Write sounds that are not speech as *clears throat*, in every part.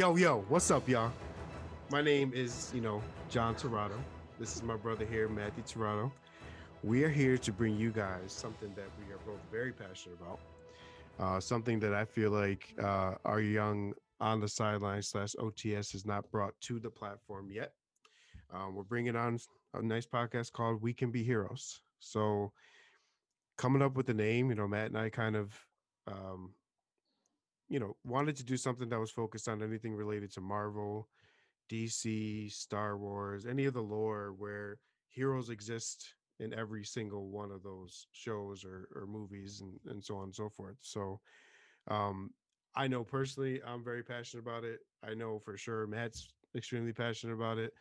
Yo, yo, what's up, y'all? My name is, you know, John Torado. This is my brother here, Matthew Torado. We are here to bring you guys something that we are both very passionate about. Uh, something that I feel like uh, our young on the sideline slash OTS has not brought to the platform yet. Um, we're bringing on a nice podcast called We Can Be Heroes. So, coming up with the name, you know, Matt and I kind of um, you know, wanted to do something that was focused on anything related to Marvel, DC, Star Wars, any of the lore where heroes exist in every single one of those shows or, or movies and, and so on and so forth. So um, I know personally I'm very passionate about it. I know for sure Matt's extremely passionate about it.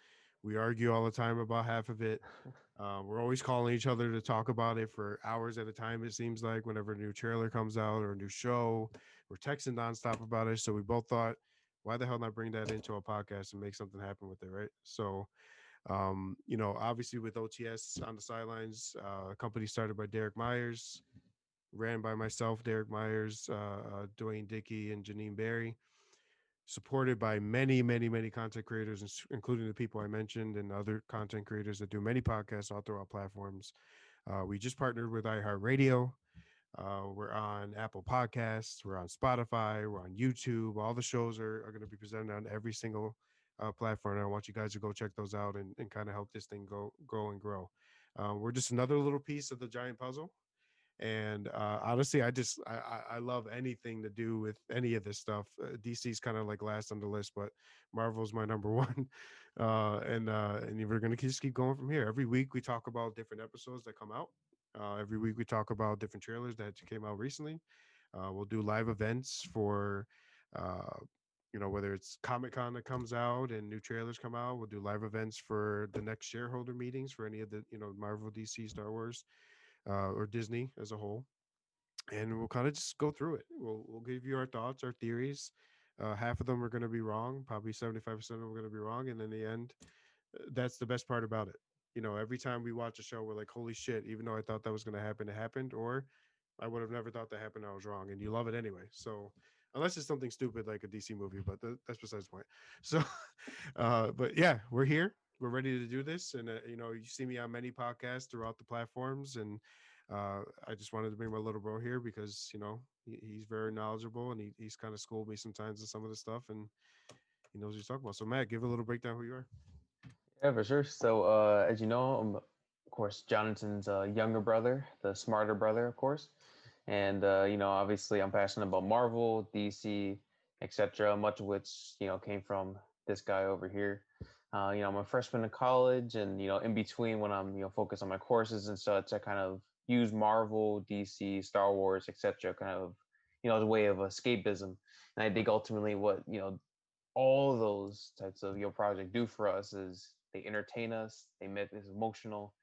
We argue all the time about half of it. *laughs* Uh, we're always calling each other to talk about it for hours at a time. It seems like whenever a new trailer comes out or a new show, we're texting nonstop about it. So we both thought, why the hell not bring that into a podcast and make something happen with it, right? So, um, you know, obviously with OTS on the sidelines, uh, a company started by Derek Myers, ran by myself, Derek Myers, uh, uh, Dwayne Dickey, and Janine Barry supported by many, many, many content creators, including the people I mentioned and other content creators that do many podcasts all throughout platforms. Uh, we just partnered with iHeartRadio. Uh, we're on Apple Podcasts. We're on Spotify. We're on YouTube. All the shows are, are going to be presented on every single uh, platform. And I want you guys to go check those out and, and kind of help this thing go, go and grow. Uh, we're just another little piece of the giant puzzle and uh, honestly i just I, I love anything to do with any of this stuff uh, dc's kind of like last on the list but marvel's my number *laughs* one uh, and uh, and we're gonna just keep going from here. Every week we talk about different episodes that come out uh, every week we talk about different trailers that came out recently uh, we'll do live events for uh, you know whether it's comic con that comes out and new trailers come out we'll do live events for the next shareholder meetings for any of the you know marvel dc star wars uh, or Disney as a whole, and we'll kind of just go through it. We'll we'll give you our thoughts, our theories. Uh, half of them are going to be wrong. Probably seventy five percent of them are going to be wrong, and in the end, uh, that's the best part about it. You know, every time we watch a show, we're like, "Holy shit!" Even though I thought that was going to happen, it happened, or I would have never thought that happened. I was wrong, and you love it anyway. So unless it's something stupid like a DC movie, but th- that's besides the point. So, *laughs* uh, but yeah, we're here we're ready to do this. And, uh, you know, you see me on many podcasts throughout the platforms. And uh, I just wanted to bring my little bro here because, you know, he, he's very knowledgeable and he, he's kind of schooled me sometimes in some of the stuff and he knows what he's talking about. So, Matt, give a little breakdown who you are. Yeah, for sure. So, uh, as you know, I'm, of course, Jonathan's uh, younger brother, the smarter brother, of course. And, uh, you know, obviously I'm passionate about Marvel, DC, etc., much of which, you know, came from this guy over here. Uh, you know, I'm a freshman in college, and you know, in between when I'm you know focused on my courses and such, I kind of use Marvel, DC, Star Wars, etc. Kind of you know as a way of escapism. And I think ultimately what you know all those types of your know project do for us is they entertain us, they make us emotional,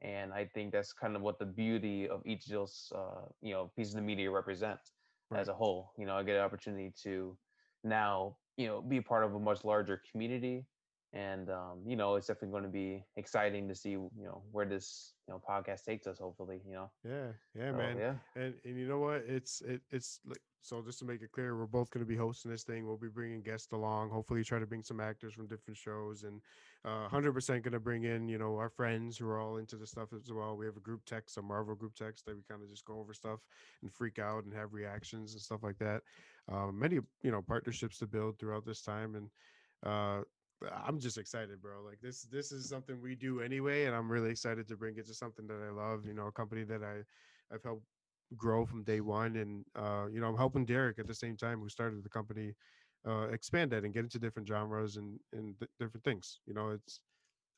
and I think that's kind of what the beauty of each of those uh, you know pieces of media represents right. as a whole. You know, I get an opportunity to now you know be part of a much larger community and um, you know it's definitely going to be exciting to see you know where this you know podcast takes us hopefully you know? Yeah yeah so, man. yeah. And and you know what? It's it, it's like so just to make it clear we're both going to be hosting this thing. We'll be bringing guests along. Hopefully try to bring some actors from different shows and uh, 100% going to bring in you know our friends who are all into the stuff as well. We have a group text a marvel group text that we kind of just go over stuff and freak out and have reactions and stuff like that. Um, many you know partnerships to build throughout this time. And uh, I'm just excited, bro. Like this, this is something we do anyway, and I'm really excited to bring it to something that I love. You know, a company that I, I've helped grow from day one, and uh, you know, I'm helping Derek at the same time, who started the company, uh, expand that and get into different genres and and th- different things. You know, it's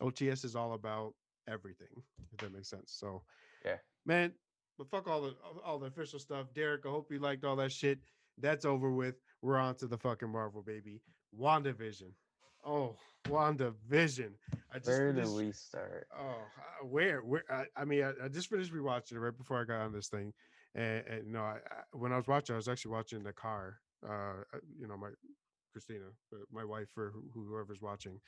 OTS is all about everything. If that makes sense. So, yeah, man. But fuck all the all the official stuff, Derek. I hope you liked all that shit. That's over with. We're on to the fucking Marvel, baby. WandaVision. Oh, WandaVision. I just where do we start? Oh, where? Where? I, I mean, I, I, just finished rewatching it right before I got on this thing, and, and you know, I, when I was watching, I was actually watching the car. Uh, uh you know, my Christina, uh, my wife, or whoever's watching,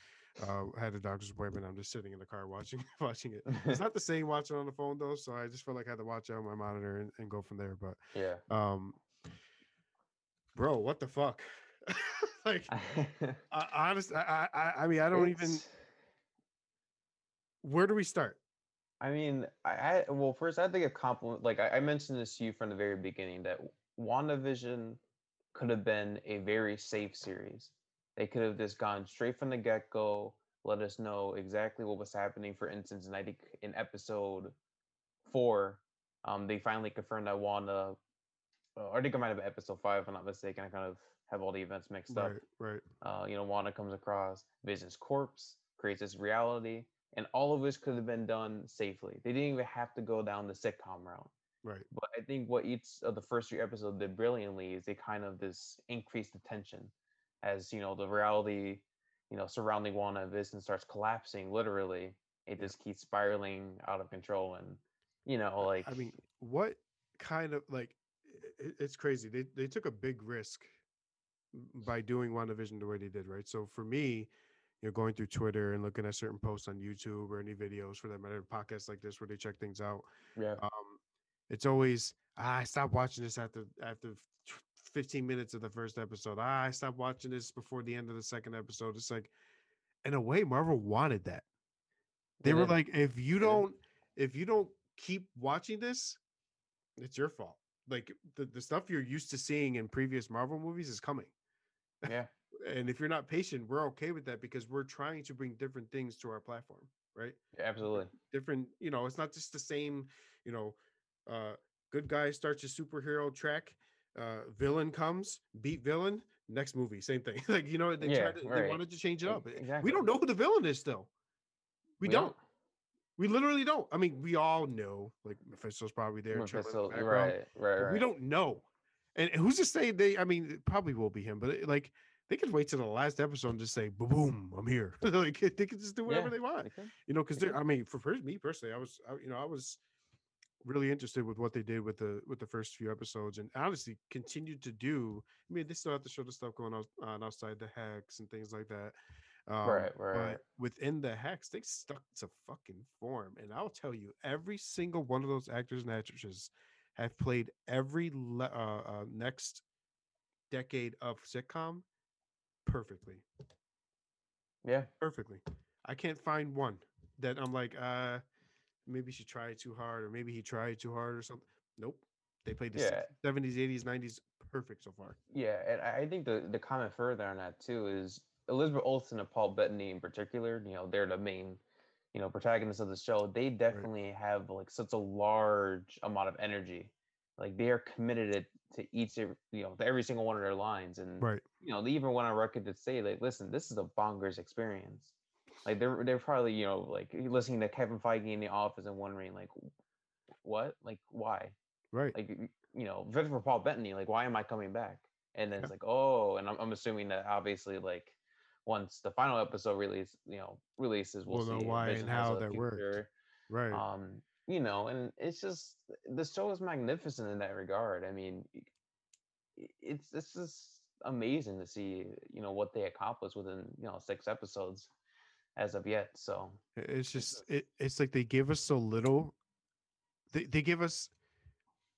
uh, had a doctor's appointment. I'm just sitting in the car watching *laughs* watching it. It's not the same watching on the phone though, so I just felt like I had to watch it on my monitor and, and go from there. But yeah, um, bro, what the fuck? *laughs* *laughs* like, *laughs* uh, honest, I, I, I mean, I don't even. Where do we start? I mean, I, I well, first I think give compliment. Like I, I mentioned this to you from the very beginning that WandaVision could have been a very safe series. They could have just gone straight from the get go, let us know exactly what was happening. For instance, and I think in episode four, um, they finally confirmed that Wanda, uh, I think it might have been episode five, if I'm not mistaken. I kind of have all the events mixed up Right, right. uh, you know, Wanda comes across Vision's corpse, creates this reality, and all of this could have been done safely. They didn't even have to go down the sitcom route. Right. But I think what each of the first three episodes did brilliantly is they kind of this increased the tension as you know the reality, you know, surrounding Wanda and Vision starts collapsing. Literally, it just keeps spiraling out of control, and you know, like I mean, what kind of like it, it's crazy. They they took a big risk by doing WandaVision the way they did, right? So for me, you know, going through Twitter and looking at certain posts on YouTube or any videos for that matter, podcasts like this where they check things out, yeah, um, it's always ah, I stopped watching this after after 15 minutes of the first episode. Ah, I stopped watching this before the end of the second episode. It's like, in a way, Marvel wanted that. They were like, if you don't, if you don't keep watching this, it's your fault. Like the, the stuff you're used to seeing in previous Marvel movies is coming. Yeah, And if you're not patient, we're okay with that because we're trying to bring different things to our platform, right? yeah, absolutely. different you know it's not just the same you know uh good guy starts a superhero track uh villain comes beat villain next movie same thing *laughs* like you know they Yeah, tried to, they wanted to change it up we don't know who the villain is still we, We don't. don't. we literally don't i mean we all know like mephisto's probably there chilling in the Mephisto- right, right, right. we don't know and who's to say they i mean it probably will be him but it- like they could wait till the last episode and just say boom i'm here *laughs* like they could just do whatever Yeah, they want could. you know because Okay. i mean for me personally i was I, you know i was really interested with what they did with the with the first few episodes and honestly continued to do i mean they still have to show the stuff going on, on outside the hex and things like that um, Right, right, but within the hex they stuck to fucking form and i'll tell you every single one of those actors and actresses have played every le- uh, uh, next decade of sitcom perfectly Yeah, perfectly. I can't find one that I'm like, uh, maybe she tried too hard, or maybe he tried too hard, or something. Nope. They played the Yeah. 70s, 80s, 90s perfect so far. yeah, and I I think the the comment further on that too is Elizabeth Olsen and Paul Bettany in particular. You know, they're the main, you know, protagonists of the show. They definitely have like such a large amount of energy. Like they are committed to each, you know, to every single one of their lines, and Right. you know, they even went on record to say, like, listen, this is a bonkers experience. Like they're they're probably, you know, like listening to Kevin Feige in the office and wondering, like, what, like, why? Right. Like, you know, for Paul Bettany, like, why am I coming back? And then Yeah. it's like, oh, and I'm, I'm assuming that obviously, like, once the final episode release, you know, releases, we'll, We'll see if why and how that worked. right. Um, you know, and it's just the show is magnificent in that regard. I mean, it's this is amazing to see, you know, what they accomplished within, you know, six episodes as of yet. So it's just it, it's like they give us so little. They they give us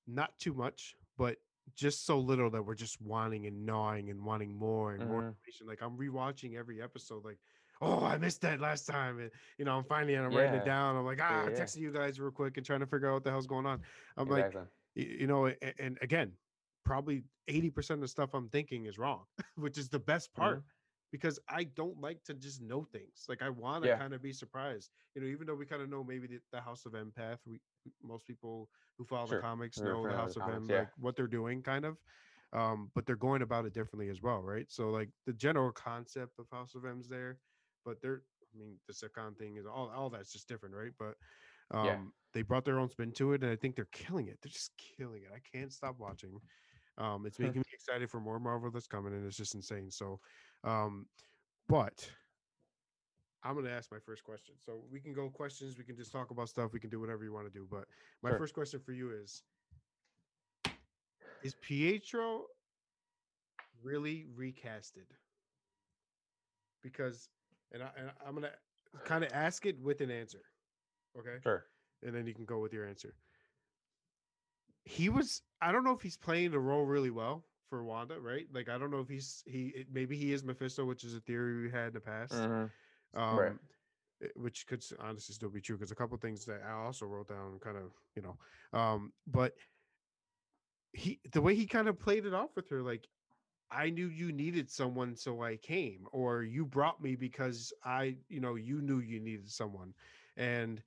not too much, but just so little that we're just wanting and gnawing and wanting more and more Mhm. information. Like I'm rewatching every episode, like, oh, I missed that last time. And you know, I'm finding it, I'm writing it down. I'm like, ah, Yeah, yeah. texting you guys real quick and trying to figure out what the hell's going on. I'm like, exactly. y- you know, a- and again, probably 80% of the stuff I'm thinking is wrong, *laughs* which is the best part Mhm. Because I don't like to just know things. Like I want to Yeah. kind of be surprised. You know, even though we kind of know maybe the, the House of Empath, we most people who follow Sure. the comics We're know the House the of comics, M, yeah. like what they're doing kind of. Um, but they're going about it differently as well, right? So like the general concept of House of M's there, but they're I mean the Second thing is all all that's just different, right? But um Yeah. they brought their own spin to it and I think they're killing it. They're just killing it. I can't stop watching. Um, it's *laughs* making me excited for more Marvel that's coming, and it's just insane. So, um, but I'm gonna ask my first question. So we can go questions. We can just talk about stuff. We can do whatever you want to do. But my Sure. first question for you is: Is Pietro really recasted? Because, and, I, and I'm gonna kind of ask it with an answer. Okay Sure. and then you can go with your answer. He was, I don't know if he's playing the role really well for Wanda, right? Like I don't know if he's he it- maybe he is Mephisto, which is a theory we had in the past. Mhm. Um, Right. eh, which could honestly still be true because a couple things that I also wrote down kind of, you know, um, but he the way he kind of played it off with her, like I knew you needed someone, so I came, or you brought me because I, you know, you knew you needed someone, and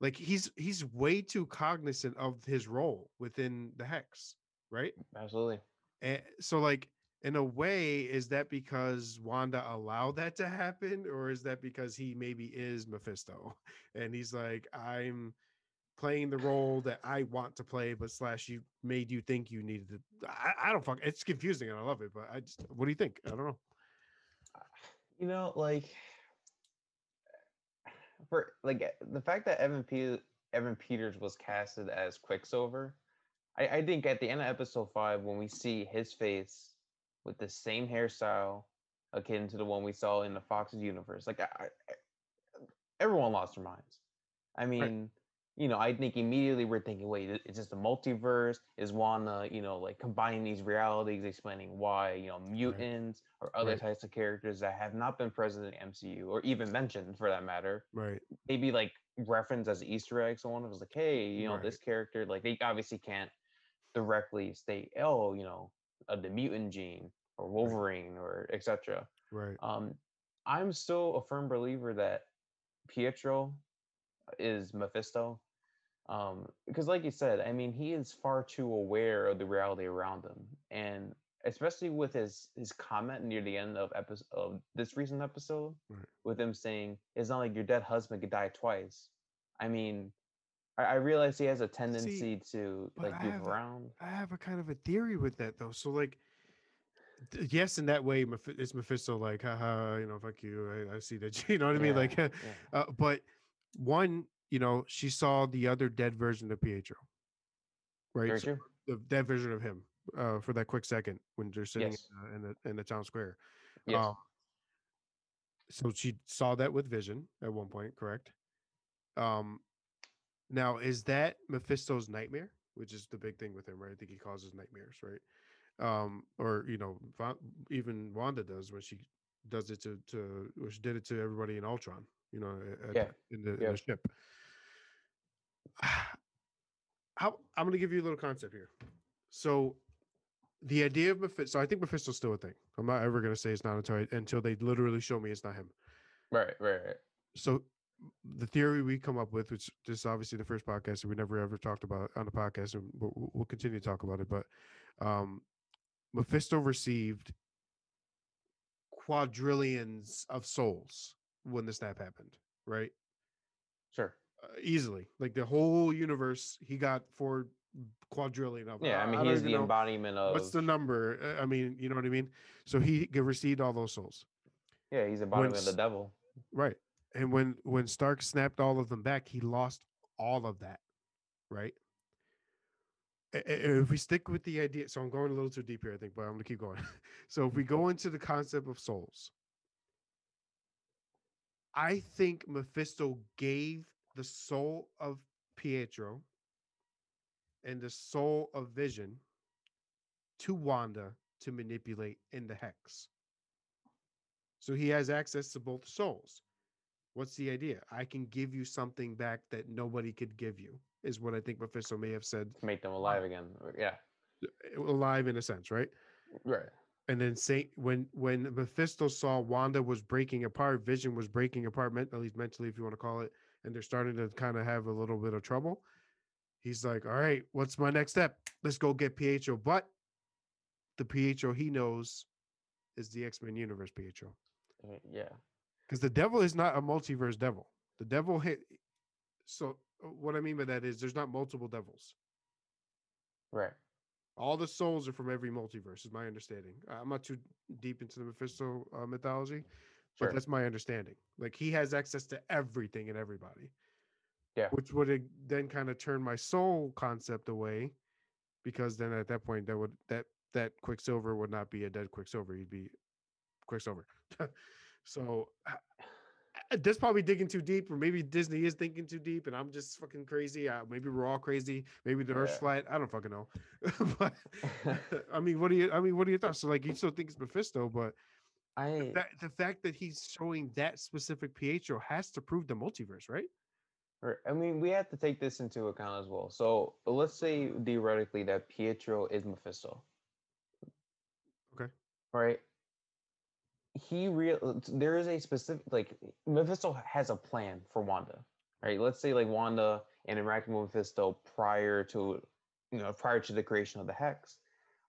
like he's he's way too cognizant of his role within the hex, right? Absolutely. And so, like, in a way, is that because Wanda allowed that to happen, or is that because he maybe is Mephisto *laughs* and he's like, I'm playing the role that I want to play, but slash you made you think you needed to. I, I don't fuck. It's confusing and I love it, but I just, what do you think? I don't know. You know, like for like eh, the fact that Evan Pe- Evan Peters was casted as Quicksilver, I, I think at the end of episode five, when we see his face with the same hairstyle akin to the one we saw in the Fox's universe, like I, I, everyone lost their minds. I mean, you know, I think immediately we're thinking, wait, i- is this the multiverse? Is Wanda, you know, like combining these realities, explaining why, you know, mutants or other Right. types of characters that have not been present in MCU or even mentioned for that matter, Right. maybe like reference as Easter eggs. Someone was like, hey, you know, Right. this character, like they obviously can't directly state, oh, you know, uh, the mutant gene or Wolverine or etc. Right. Um, I'm still a firm believer that Pietro is Mephisto. Um, because like you said, I mean, he is far too aware of the reality around him. And especially with his his comment near the end of episode of this recent episode, Right. with him saying, It's not like your dead husband could die twice. I mean, I, I realize he has a tendency to like I have around. I have a kind of a theory with that though. So like, yes, in that way, it's Mephisto like, haha, you know, fuck you. I, I see that. *laughs* You know what I mean? Yeah, Like, *laughs* yeah. uh, but one, you know, she saw the other dead version of Pietro, right? So the dead version of him uh, for that quick second when they're sitting Yes. in, the, in the in the town square. Yes. Um, so she saw that with Vision at one point, correct? Um, now is that Mephisto's nightmare, which is the big thing with him, right? I think he causes nightmares, right? Um, or you know, Va- even Wanda does when she does it to to she did it to everybody in Ultron, you know, at Yeah, in the, in the ship. *sighs* How I'm gonna give you a little concept here. So the idea of Mephisto, so I think Mephisto's still a thing. I'm not ever gonna say it's not until I, until they literally show me it's not him. Right, right, right. So the theory we come up with, which this is obviously the first podcast that we never ever talked about on the podcast, and we'll, continue to talk about it. But um, Mephisto received quadrillions of souls when the snap happened, right? Sure. Uh, easily, like the whole universe, he got four quadrillion of. Yeah, I mean, he's the know- embodiment of. What's the number? Uh, I mean, you know what I mean. So he received all those souls. Yeah, he's the embodiment of the devil. Right. And when when Stark snapped all of them back, he lost all of that. Right. If we stick with the idea, so I'm going a little too deep here, I think, but I'm gonna keep going. *laughs* so if we go into the concept of souls, I think Mephisto gave the soul of Pietro and the soul of Vision to Wanda to manipulate in the hex. So he has access to both souls. What's the idea? I can give you something back that nobody could give you, is what I think Mephisto may have said. to make them alive again. Yeah, uh, Alive in a sense, right? right. And then Saint when when Mephisto saw Wanda was breaking apart, Vision was breaking apart, at least mentally, if you want to call it, and they're starting to kind of have a little bit of trouble. He's like, "All right, what's my next step? Let's go get Pietro." But the Pietro he knows is the X Men Universe Pietro, Uh, Yeah, because the devil is not a multiverse devil. The devil hit. So uh, what I mean by that is there's not multiple devils. right. All the souls are from every multiverse, is my understanding. I'm not too deep into the Mephisto uh, mythology, but that's my understanding. Like he has access to everything and everybody. Yeah. Which would then kind of turn my soul concept away, because then at that point that would that that Quicksilver would not be a dead Quicksilver. He'd be Quicksilver. *laughs* so that's probably digging too deep, or maybe Disney is thinking too deep, and I'm just fucking crazy. Uh, maybe we're all crazy. Maybe the Earth's Yeah. flat. I don't fucking know. *laughs* but *laughs* *laughs* I mean, what do you? I mean, what are your thoughts? So, like, you still think it's Mephisto, but I that the fact that he's showing that specific Pietro has to prove the multiverse, right? I mean, we have to take this into account as well. So let's say theoretically that Pietro is Mephisto. Okay. Right. He real there is a specific like Mephisto has a plan for Wanda. Right. Let's say like Wanda and interacting with Mephisto prior to you know prior to the creation of the hex.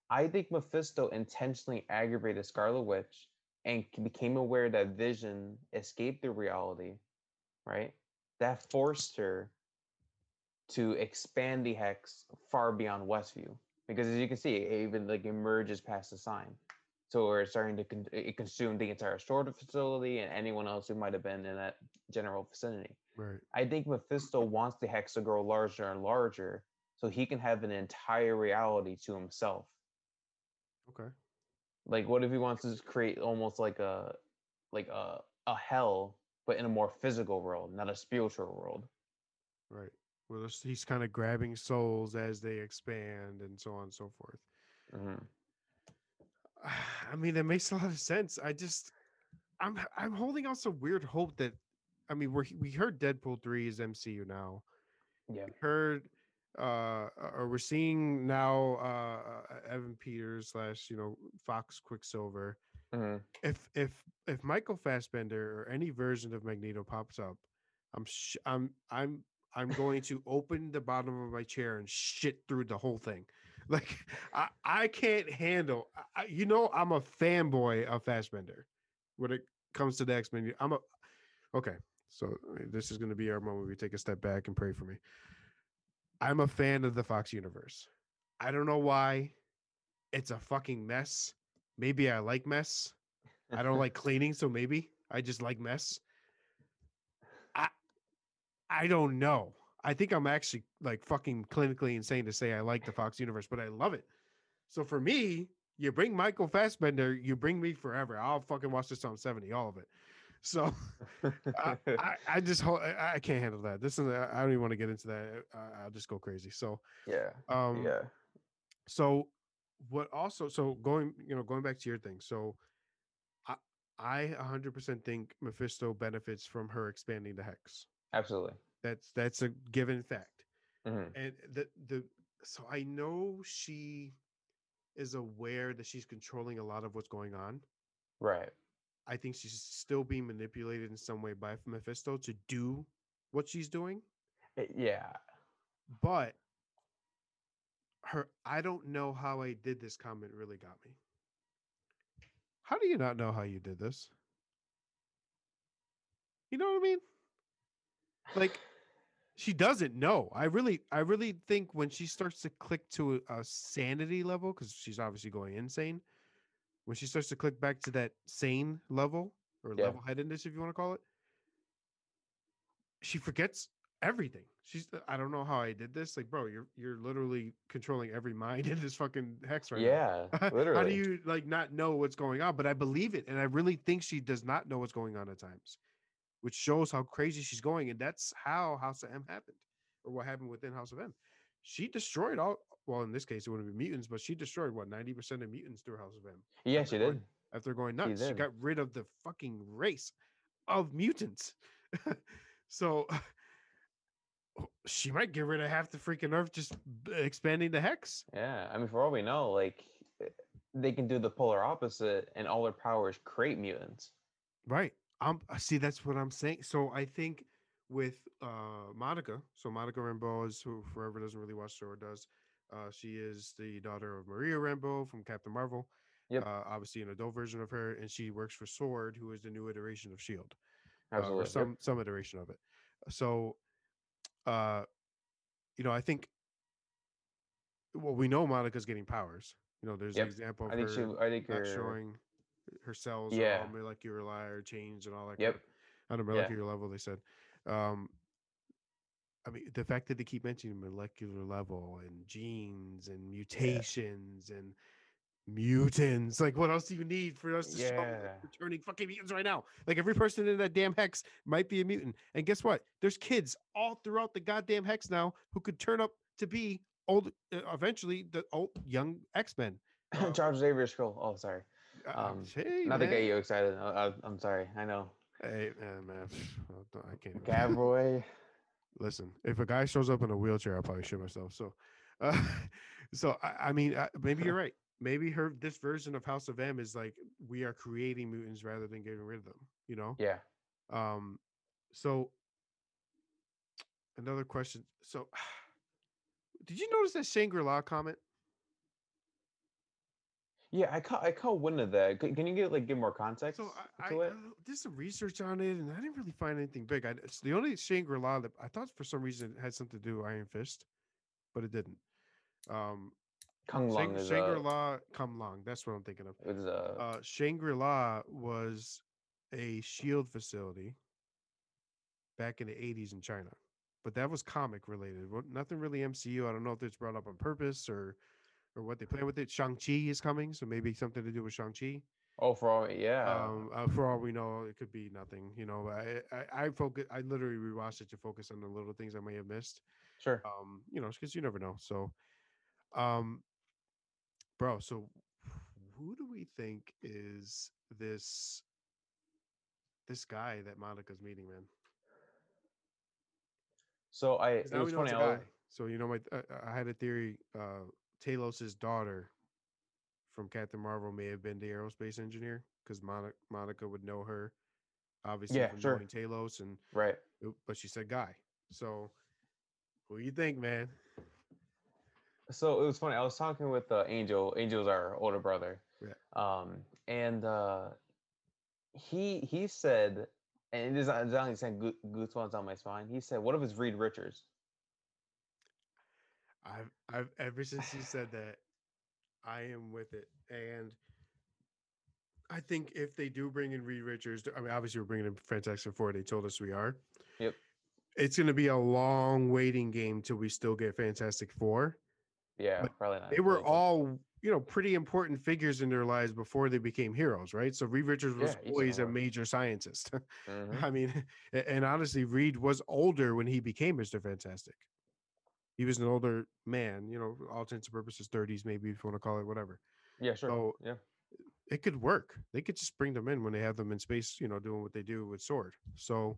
I think Mephisto intentionally aggravated Scarlet Witch and became aware that Vision escaped the reality, right? That forced her to expand the hex far beyond Westview. Because as you can see, it even like emerges past the sign. So we're starting to con- it consume the entire storage facility and anyone else who might have been in that general vicinity. Right. I think Mephisto wants the hex to grow larger and larger so he can have an entire reality to himself. Okay. Like what if he wants to create almost like a like a a hell but in a more physical world, not a spiritual world. Right. Well, he's kind of grabbing souls as they expand and so on and so forth. hmm *sighs* I mean, that makes a lot of sense. I just, I'm, I'm holding out some weird hope that, I mean, we're we heard Deadpool three is MCU now. Yeah. Heard, uh, or we're seeing now, uh, Evan Peters slash you know Fox Quicksilver. hmm If if if Michael Fassbender or any version of Magneto pops up, I'm sh- I'm I'm I'm going to open the bottom of my chair and shit through the whole thing. *laughs* Like I I can't handle. I, you know I'm a fanboy of Fassbender when it comes to the X Men. I'm a okay. So this is going to be our moment. We take a step back and pray for me. I'm a fan of the Fox universe. I don't know why. It's a fucking mess. Maybe I like mess. I don't like *laughs* cleaning, so maybe I just like mess. I I don't know. I think I'm actually like fucking clinically insane to say I like the Fox universe, but I love it. So for me, you bring Michael Fassbender, you bring me forever. I'll fucking watch this on 70, all of it. So I, I, I just hold, I, I can't handle that. This is I don't even want to get into that. I, I'll just go crazy. So yeah. um yeah. so what also so going you know going back to your thing so i i 100% think mephisto benefits from her expanding the hex Absolutely. That's that's a given fact. Hmm and the the so i know she is aware that she's controlling a lot of what's going on. Right. i think she's still being manipulated in some way by mephisto to do what she's doing. Eh, Yeah. but her i don't know how i did this comment really got me. How do you not know how you did this? You know what i mean? Like she doesn't know i really i really think when she starts to click to a, a sanity level because she's obviously going insane when she starts to click back to that sane level or Yeah. level-headedness if you want to call it she forgets everything she's uh, i don't know how i did this like bro you're you're literally controlling every mind *laughs* in this fucking hex right now yeah. Literally. *laughs* how do you like not know what's going on? But I believe it, and I really think she does not know what's going on at times, which shows how crazy she's going. And that's how House of M happened, or what happened within House of M. She destroyed all. Well, in this case, it wouldn't be mutants, but she destroyed what ninety percent of mutants through House of M Yeah, she going- did. after going nuts. She did. got rid of the fucking race of mutants. *laughs* so she might get rid of half the freaking Earth just expanding the hex. Yeah. I mean, for all we know, like eh, they can do the polar opposite, and all their powers create mutants. Right. Um. uh, See, that's what I'm saying. So I think with uh Monica, so Monica Rambeau is who forever doesn't really watch the show or does. Uh, she is the daughter of Maria Rambeau from Captain Marvel. Yep. Uh, obviously an adult version of her, and she works for Sword, who is the new iteration of Shield. uh, Absolutely. or Yep. some some iteration of it. So, uh, you know, I think. Well, we know Monica's getting powers. You know, there's Yep. an example of I think her she. I think her. showing her cells Yeah. molecular or changed and all that. Yep. Kind of, on a Yeah. molecular level, they said. Um, I mean, the fact that they keep mentioning molecular level and genes and mutations and mutants. Like, what else do you need for us to show Yeah. that we're turning fucking mutants right now? Like, every person in that damn hex might be a mutant. And guess what? There's kids all throughout the goddamn hex now who could turn up to be old, uh, eventually the old young X Men. Charles Xavier School. Oh, sorry. Um, hey, Not to get you excited. I, I'm sorry. I know. Hey, man, *sighs* man. I can't. *laughs* Gavroy. Listen, if a guy shows up in a wheelchair, I'll probably shit myself. So, uh, *laughs* so I, I mean, uh, maybe you're right. Maybe her this version of House of M is like we are creating mutants rather than getting rid of them. You know. Yeah. Um. So another question. So, *sighs* did you notice that Shangri La comment? Yeah, I caught I caught wind of that. Can you get like give more context So I, I, to I it? did some research on it, and I didn't really find anything big. I, it's the only Shangri La that I thought for some reason it had something to do with Iron Fist, but it didn't. Um, Kung is Shangri uh, La K'un-Lun. That's what I'm thinking of. is uh, Uh, Shangri La was a shield facility back in the 80s in China, but that was comic related. Nothing really MCU. I don't know if it's brought up on purpose or or what they play with it. Shang Chi is coming, so maybe something to do with Shang Chi. oh for all yeah. Um, uh, for all we know, it could be nothing. You know, I I, I focus. I literally rewatched it to focus on the little things I may have missed. sure. Um, you know, because you never know. So, um, bro. So, who do we think is this this guy that Monica's meeting, man? So I it was we know it's funny. was, guy. So you know, my uh, I had a theory. Uh, Talos's daughter from Captain Marvel may have been the aerospace engineer because Monica, Monica would know her, obviously Yeah, from sure. knowing Talos, and right. but she said guy. So, who you think, man? So it was funny. I was talking with uh, Angel. Angel's our older brother. Yeah. Um, and uh, he he said, and it is it's only sent goo- goosebumps on my spine. He said, "What if it's Reed Richards?" I've I've ever since you said that, I am with it, and I think if they do bring in Reed Richards, I mean, obviously we're bringing in Fantastic Four. They told us we are. Yep. It's going to be a long waiting game till we still get Fantastic Four. Yeah, But probably not. They were really, all, you know, pretty important figures in their lives before they became heroes, right? So Reed Richards was Yeah, always a major scientist. *laughs* Mhm. I mean, *laughs* and honestly, Reed was older when he became Mister Fantastic. He was an older man, you know, all intents and purposes, thirties, maybe if you want to call it whatever. Yeah, sure. So yeah. it could work. They could just bring them in when they have them in space, you know, doing what they do with Sword. So,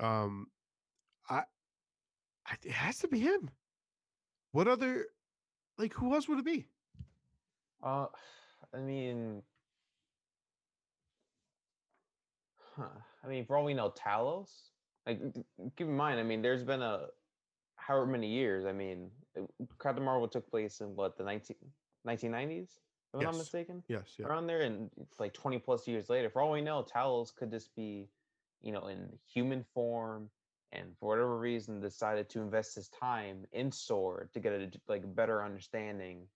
um, I, I it has to be him. What other, like, who else would it be? Uh, I mean, huh. I mean, for all we know, Talos. Like, keep in mind, I mean, there's been a however many years. I mean, it- Captain Marvel took place in what the 19, 1990s, if I'm not mistaken, Yes, yeah, around there, and it's like 20 plus years later. For all we know, Talos could just be, you know, in human form, and for whatever reason, decided to invest his time in Sword to get a like better understanding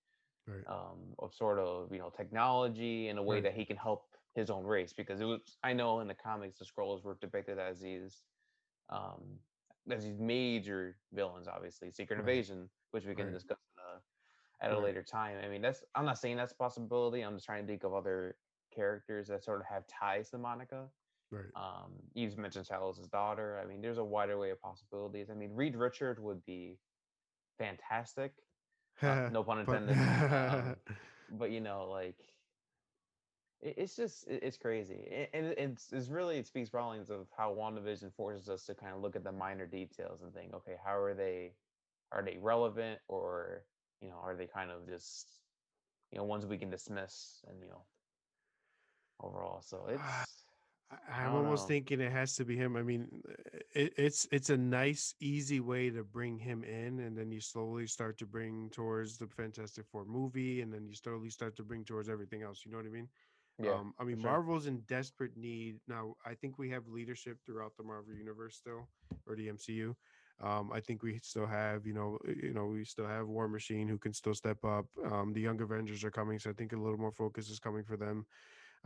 right. um, of sort of you know technology in a way Right. that he can help his own race because it was I know in the comics the Skrulls were depicted as these um, as these major villains obviously Secret Right. Invasion which we can Right. discuss uh, at a Right. later time I mean that's I'm not saying that's a possibility I'm just trying to think of other characters that sort of have ties to Monica right. um, just mentioned Talos' daughter I mean there's a wider way of possibilities I mean Reed Richard would be fantastic uh, *laughs* no pun intended. um, *laughs* but you know, like it's just it's crazy, and it's it's really it speaks volumes of how WandaVision forces us to kind of look at the minor details and think, okay, how are they are they relevant or you know are they kind of just you know ones we can dismiss and you know overall. So ah, it's I- I'm almost know. thinking it has to be him. I mean, it, it's it's a nice, easy way to bring him in, and then you slowly start to bring towards the Fantastic Four movie, and then you slowly start to bring towards everything else. You know what I mean? Yeah um, I mean, sure. Marvel's in desperate need now. I think we have leadership throughout the Marvel universe still, or the MCU. Um, I think we still have, you know, you know, we still have War Machine who can still step up. Um, the Young Avengers are coming, so I think a little more focus is coming for them.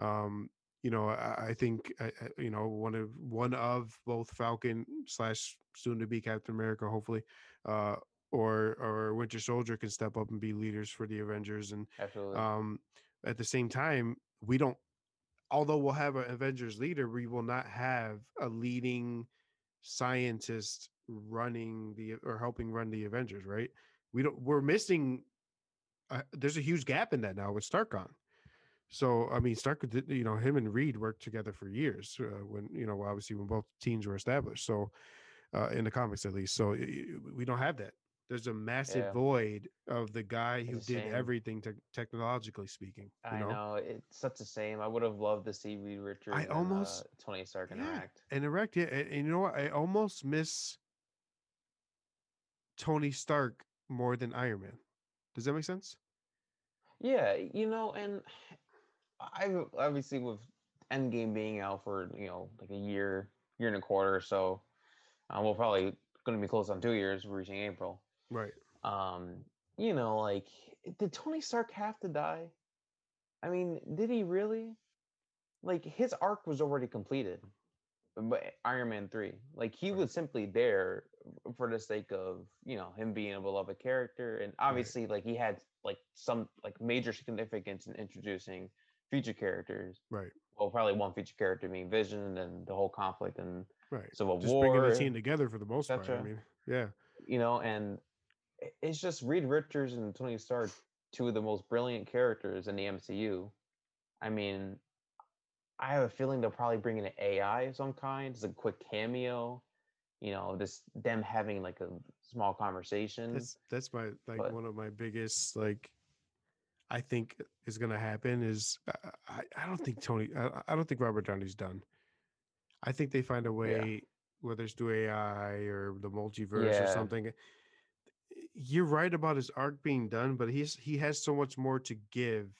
Um, you know, I, I think, uh, you know, one of one of both Falcon slash soon to be Captain America, hopefully, uh, or or Winter Soldier can step up and be leaders for the Avengers. And Absolutely. um, at the same time, we don't. Although we'll have an Avengers leader, we will not have a leading scientist running the or helping run the Avengers. Right? We don't. We're missing. Uh, there's a huge gap in that now with Stark gone. So I mean, Stark, you know, him and Reed worked together for years uh, when you know, obviously when both teams were established. So uh, in the comics at least, so we don't have that. There's a massive Yeah. void of the guy who It's did shame. everything te- technologically speaking. You I know? know. it's such a shame. I would have loved to see Reed Richards and almost- uh, Tony Stark Yeah. interact. and erect, yeah, and, and you know what? I almost miss Tony Stark more than Iron Man. Does that make sense? Yeah, you know, and I obviously with Endgame being out for you know like a year, year and a quarter or so, uh, we're probably going to be close on two years, reaching April. Right. Um, you know, like did Tony Stark have to die? I mean, did he really? Like his arc was already completed, but Iron Man three, like he Right. was simply there for the sake of you know him being a beloved character, and obviously like he had like some like major significance in introducing future characters. Right. Well, probably one future character being Vision, and the whole conflict and Right. Civil Just War. bringing the team together for the most part. I mean, yeah. you know, and it's just Reed Richards and Tony Stark, two of the most brilliant characters in the MCU. I mean, I have a feeling they'll probably bring in an AI of some kind, just a quick cameo. You know, this them having like a small conversation. That's that's my like but- one of my biggest like I think is gonna happen is uh, I, I don't think Tony I, I don't think Robert Downey's done. I think they find a way whether it's through AI or the multiverse or something. You're right about his arc being done, but he's he has so much more to give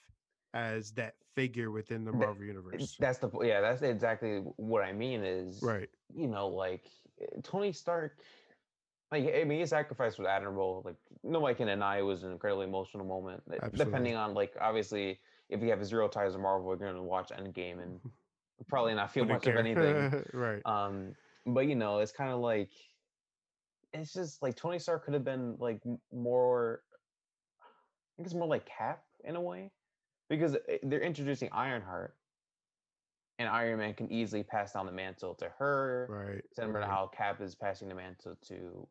as that figure within the Marvel It- universe. That's the yeah. That's exactly what I mean. Is Right. you know, like eh, Tony Stark, like I mean, his sacrifice was admirable. Like nobody can deny it was an incredibly emotional moment. eh, Absolutely. Depending on like obviously, if you have zero ties to Marvel, you're gonna watch Endgame and *laughs* probably not feel much of anything. *laughs* right. Um, but you know, it's kind of like it's just like Tony Stark could have been like more. I think it's more like Cap in a way, because they're introducing Ironheart, and Iron Man can easily pass down the mantle to her. Right. Similar to how Cap is passing the mantle to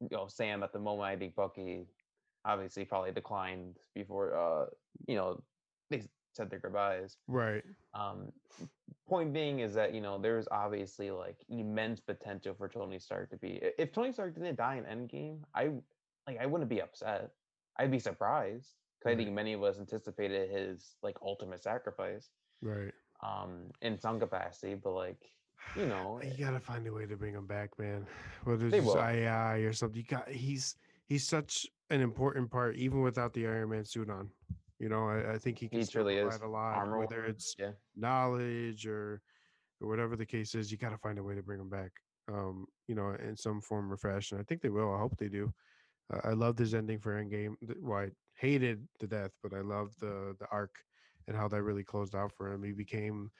you know Sam at the moment. I think Bucky obviously probably declined before uh you know they said their goodbyes. Right. Um, point being is that you know there's obviously like immense potential for Tony Stark to be. If Tony Stark didn't die in Endgame, I like I wouldn't be upset. I'd be surprised because I think many of us anticipated his like ultimate sacrifice Right. um in some capacity, but like you know *sighs* you gotta find a way to bring him back, man. Whether it's. AI or something, you got he's he's such an important part, even without the Iron Man suit on. You know, I, I think he can He still is. provide a lot, armor whether it's yeah. knowledge or or whatever the case is. You got to find a way to bring him back. Um, you know, in some form or fashion. I think they will. I hope they do. Uh, I love this ending for Endgame. Well, I hated the death, but I loved the the arc and how that really closed out for him. He became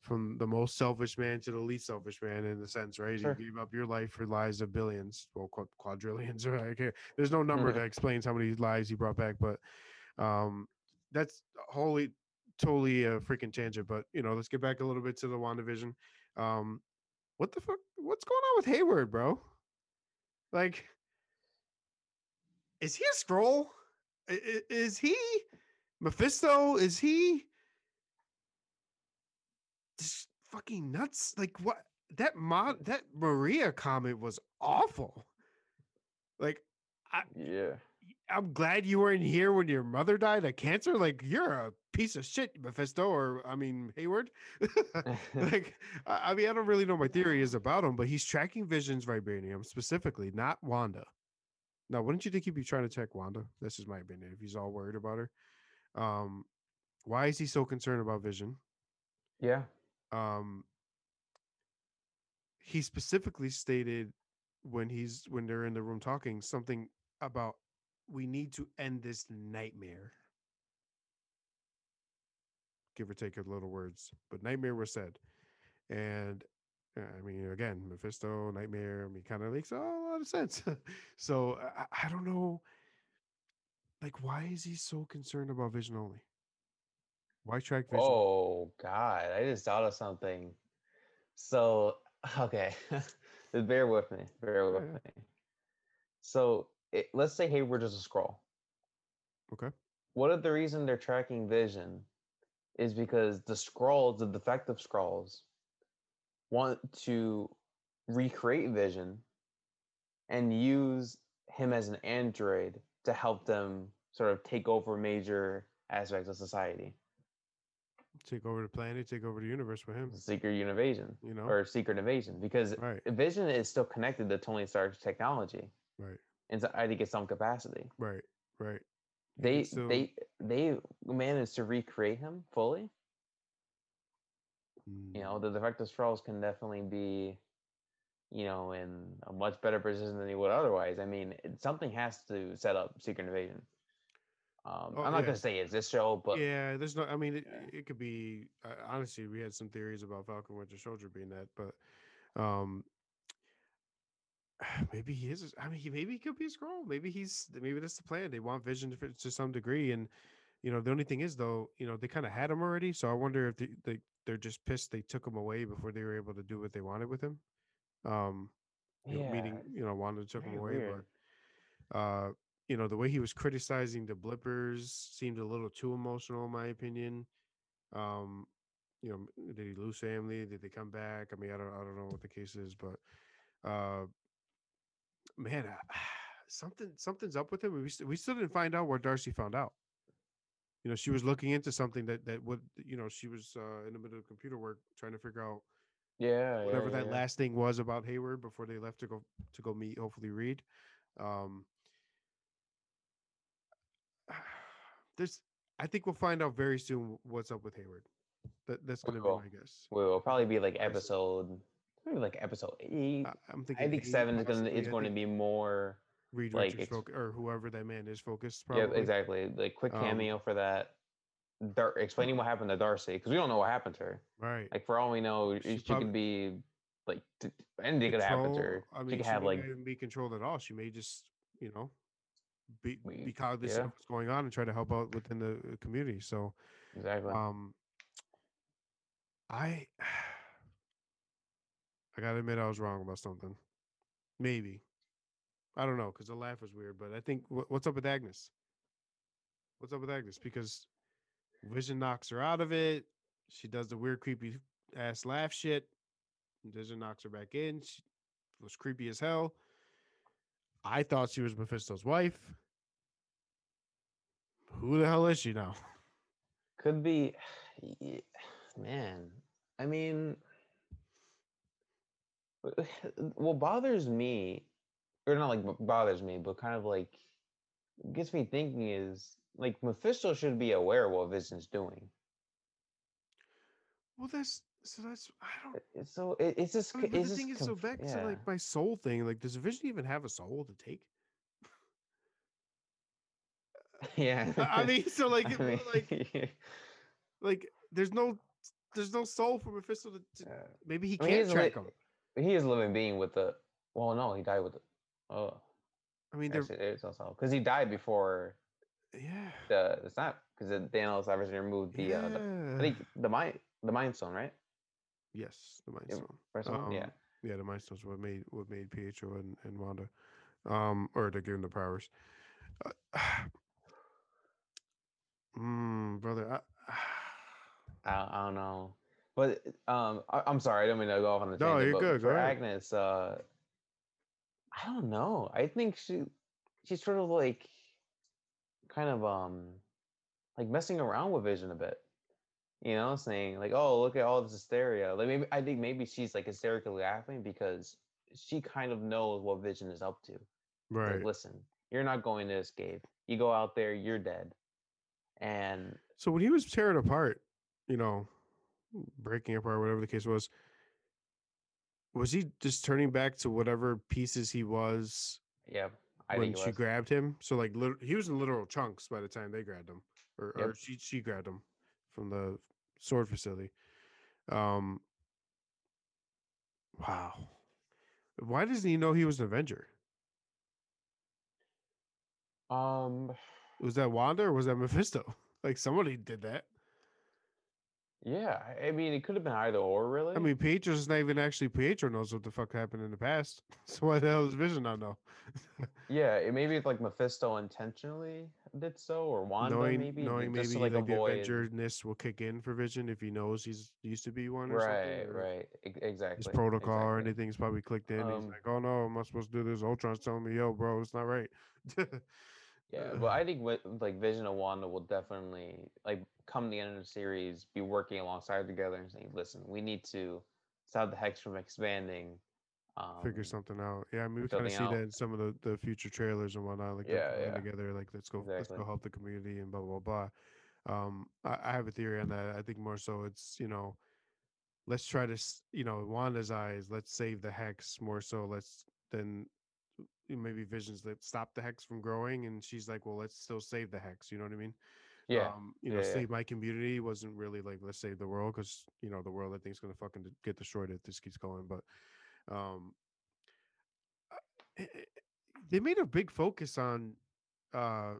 from the most selfish man to the least selfish man in a sense, right? Sure. You gave up your life for lives of billions, well, quadrillions. Or *laughs* I can't, there's no number Mhm. that explains how many lives he brought back, but um, that's wholly, totally a freaking tangent. But you know, let's get back a little bit to the WandaVision. Um, what the fuck? What's going on with Hayward, bro? Like, is he a Skrull? I- i- Is he Mephisto? Is he just fucking nuts? Like what? That mod, that Maria comment was awful. Like, Yeah. I'm glad you weren't here when your mother died of cancer. Like, you're a piece of shit, Mephisto, or I mean Hayward. *laughs* *laughs* like, I, I mean, I don't really know what my theory is about him, but he's tracking Vision's vibranium specifically, not Wanda. Now, wouldn't you think he'd be trying to check Wanda? This is my opinion. If he's all worried about her, um, why is he so concerned about Vision? yeah. um he specifically stated when he's when they're in the room talking something about we need to end this nightmare give or take a little words but nightmare was said and uh, I mean, again, Mephisto, Nightmare. I mean, kind of makes a lot of sense. *laughs* so I, I don't know. Like, why is he so concerned about Vision only? Why track Vision? Oh God, I just thought of something. So *laughs* okay, *laughs* bear with me. Bear with Yeah. me. So it, let's say Hayward is a Skrull. Okay. What if the reason they're tracking Vision is because the Skrulls, the defective Skrulls, want to recreate Vision and use him as an android to help them sort of take over major aspects of society. Take over the planet, take over the universe with him. Secret invasion You know? or secret invasion because Right. Vision is still connected to Tony Stark's technology Right. And so I think it's some capacity. Right. Right. They still- they they managed to recreate him fully. You know, Mm, the defective Skrulls can definitely be, you know, in a much better position than he would otherwise. I mean, it, something has to set up secret invasion. Um, Oh, I'm not yeah. gonna say it's this show, but yeah, there's no. I mean, it, Yeah. it could be. Uh, honestly, we had some theories about Falcon Winter Soldier being that, but um, *sighs* maybe he is. I mean, he maybe he could be a Skrull. Maybe he's. Maybe that's the plan. They want Vision to, to some degree, and you know, the only thing is though, you know, they kind of had him already. So I wonder if they, they they're just pissed they took him away before they were able to do what they wanted with him. Um, you know, yeah, meaning you know, Wanda took him away, weird. but uh you know the way he was criticizing the blippers seemed a little too emotional in my opinion um you know did he lose family did they come back i mean i don't i don't know what the case is but uh man I- *sighs* something something's up with him we, st- we still didn't find out where darcy found out you know she was looking into something that that would you know she was uh in the middle of computer work trying to figure out yeah, whatever yeah, that yeah. last thing was about Hayward before they left to go to go meet hopefully Reed. Um *sighs* there's I think we'll find out very soon what's up with Hayward. That that's gonna be will. my guess. Will will probably be like episode, maybe like episode eight. I, I'm thinking I think eight, seven is gonna possibly. is I going to be more. Like, Richards ex- foc- or whoever that man is focused Yeah, probably. exactly. Like quick Um, cameo for that. Dar- explaining what happened to Darcy because we don't know what happened to her. Right. Like for all we know, She she, probably- could be like t- anything could happen to her. I mean, she could have may like even be controlled at all. She may just, you know, be We- be cognizant yeah. of what's going on and try to help out within the uh, community. So exactly. Um, I *sighs* I gotta admit I was wrong about something. Maybe I don't know because the laugh was weird, but I think wh- what's up with Agnes? What's up with Agnes? Because Vision knocks her out of it. She does the weird, creepy ass laugh shit. Vision knocks her back in. She was creepy as hell. I thought she was Mephisto's wife. Who the hell is she now? Could be, *sighs* y- man. I mean, *sighs* what bothers me, or not like bothers me, but kind of like gets me thinking is like Mephisto should be aware of what Vision's doing. Well, that's so that's I don't. Uh, uh, so it, it's just I mean, it's the thing is, so back to yeah. like my soul thing. Like, does Vision even have a soul to take? *laughs* yeah. I mean, so *laughs* like, I mean, like, *laughs* like, there's no, there's no soul for Mephisto to. to yeah. maybe he can't he's track li- him. He is a living being with the. Well, no, he died with the. Oh, I mean, there's no soul because he died before yeah. the. It's not because Thanos obviously removed the. Uh, the. I think the mind the mind stone, right? yes, the Mind. Stone. First one, yeah. Um, Yeah, the Mind Stone's what made what made Pietro and, and Wanda, um, or to give him the powers. Uh, *sighs* mm, brother, I, *sighs* I, I don't know, but um, I, I'm sorry, I don't mean to go off on the No, tangent. you're but good, go For ahead. Agnes, uh, I don't know. I think she she's sort of like kind of um like messing around with Vision a bit. You know, saying like, "Oh, look at all this hysteria." Like maybe I think maybe she's like hysterically laughing because she kind of knows what Vision is up to. Right. Like, listen, you're not going to escape. You go out there, you're dead. And So when he was tearing apart, you know, breaking apart, whatever the case was, was he just turning back to whatever pieces he was yeah, I when think she was. grabbed him? So like, lit- he was in literal chunks by the time they grabbed him, or, Yep. or she she grabbed him from the S.W.O.R.D. facility. Um, Wow. Why doesn't he know he was an Avenger? Um, Was that Wanda or was that Mephisto? *laughs* Like somebody did that. Yeah, I- mean, it could have been either or, really. I mean, Pietro's not even actually Pietro knows what the fuck happened in the past. *laughs* So why the hell does Vision not know? *laughs* yeah, it, maybe it's like Mephisto intentionally did so, or Wanda knowing maybe, knowing maybe like, like, the. Avenger-ness will kick in for Vision if he knows he's used to be one or Right, right, exactly. His protocol or anything's probably clicked in. he's Um, like, oh no, am I supposed to do this? Ultron's telling me, yo, bro, it's not right. *laughs* Yeah, *laughs* but I think with, like Vision and Wanda will definitely like come the end of the series, be working alongside together and saying, "Listen, we need to stop the hex from expanding." Um, Figure something out. Yeah, I mean, we kind of see that in some of the, the future trailers and whatnot. Like, Yeah, yeah. together. Like, let's go, let's go help the community and blah blah blah. Um, I, I have a theory on that. I think more so it's you know, let's try to you know, Wanda's eyes, let's save the hex more so. Let's then maybe visions that stop the hex from growing, and she's like, well, let's still save the hex. You know what I mean? Yeah, um, you know, yeah, yeah. save my community wasn't really like let's save the world because you know the world I think is gonna fucking get destroyed if this keeps going. But um, I- I- they made a big focus on uh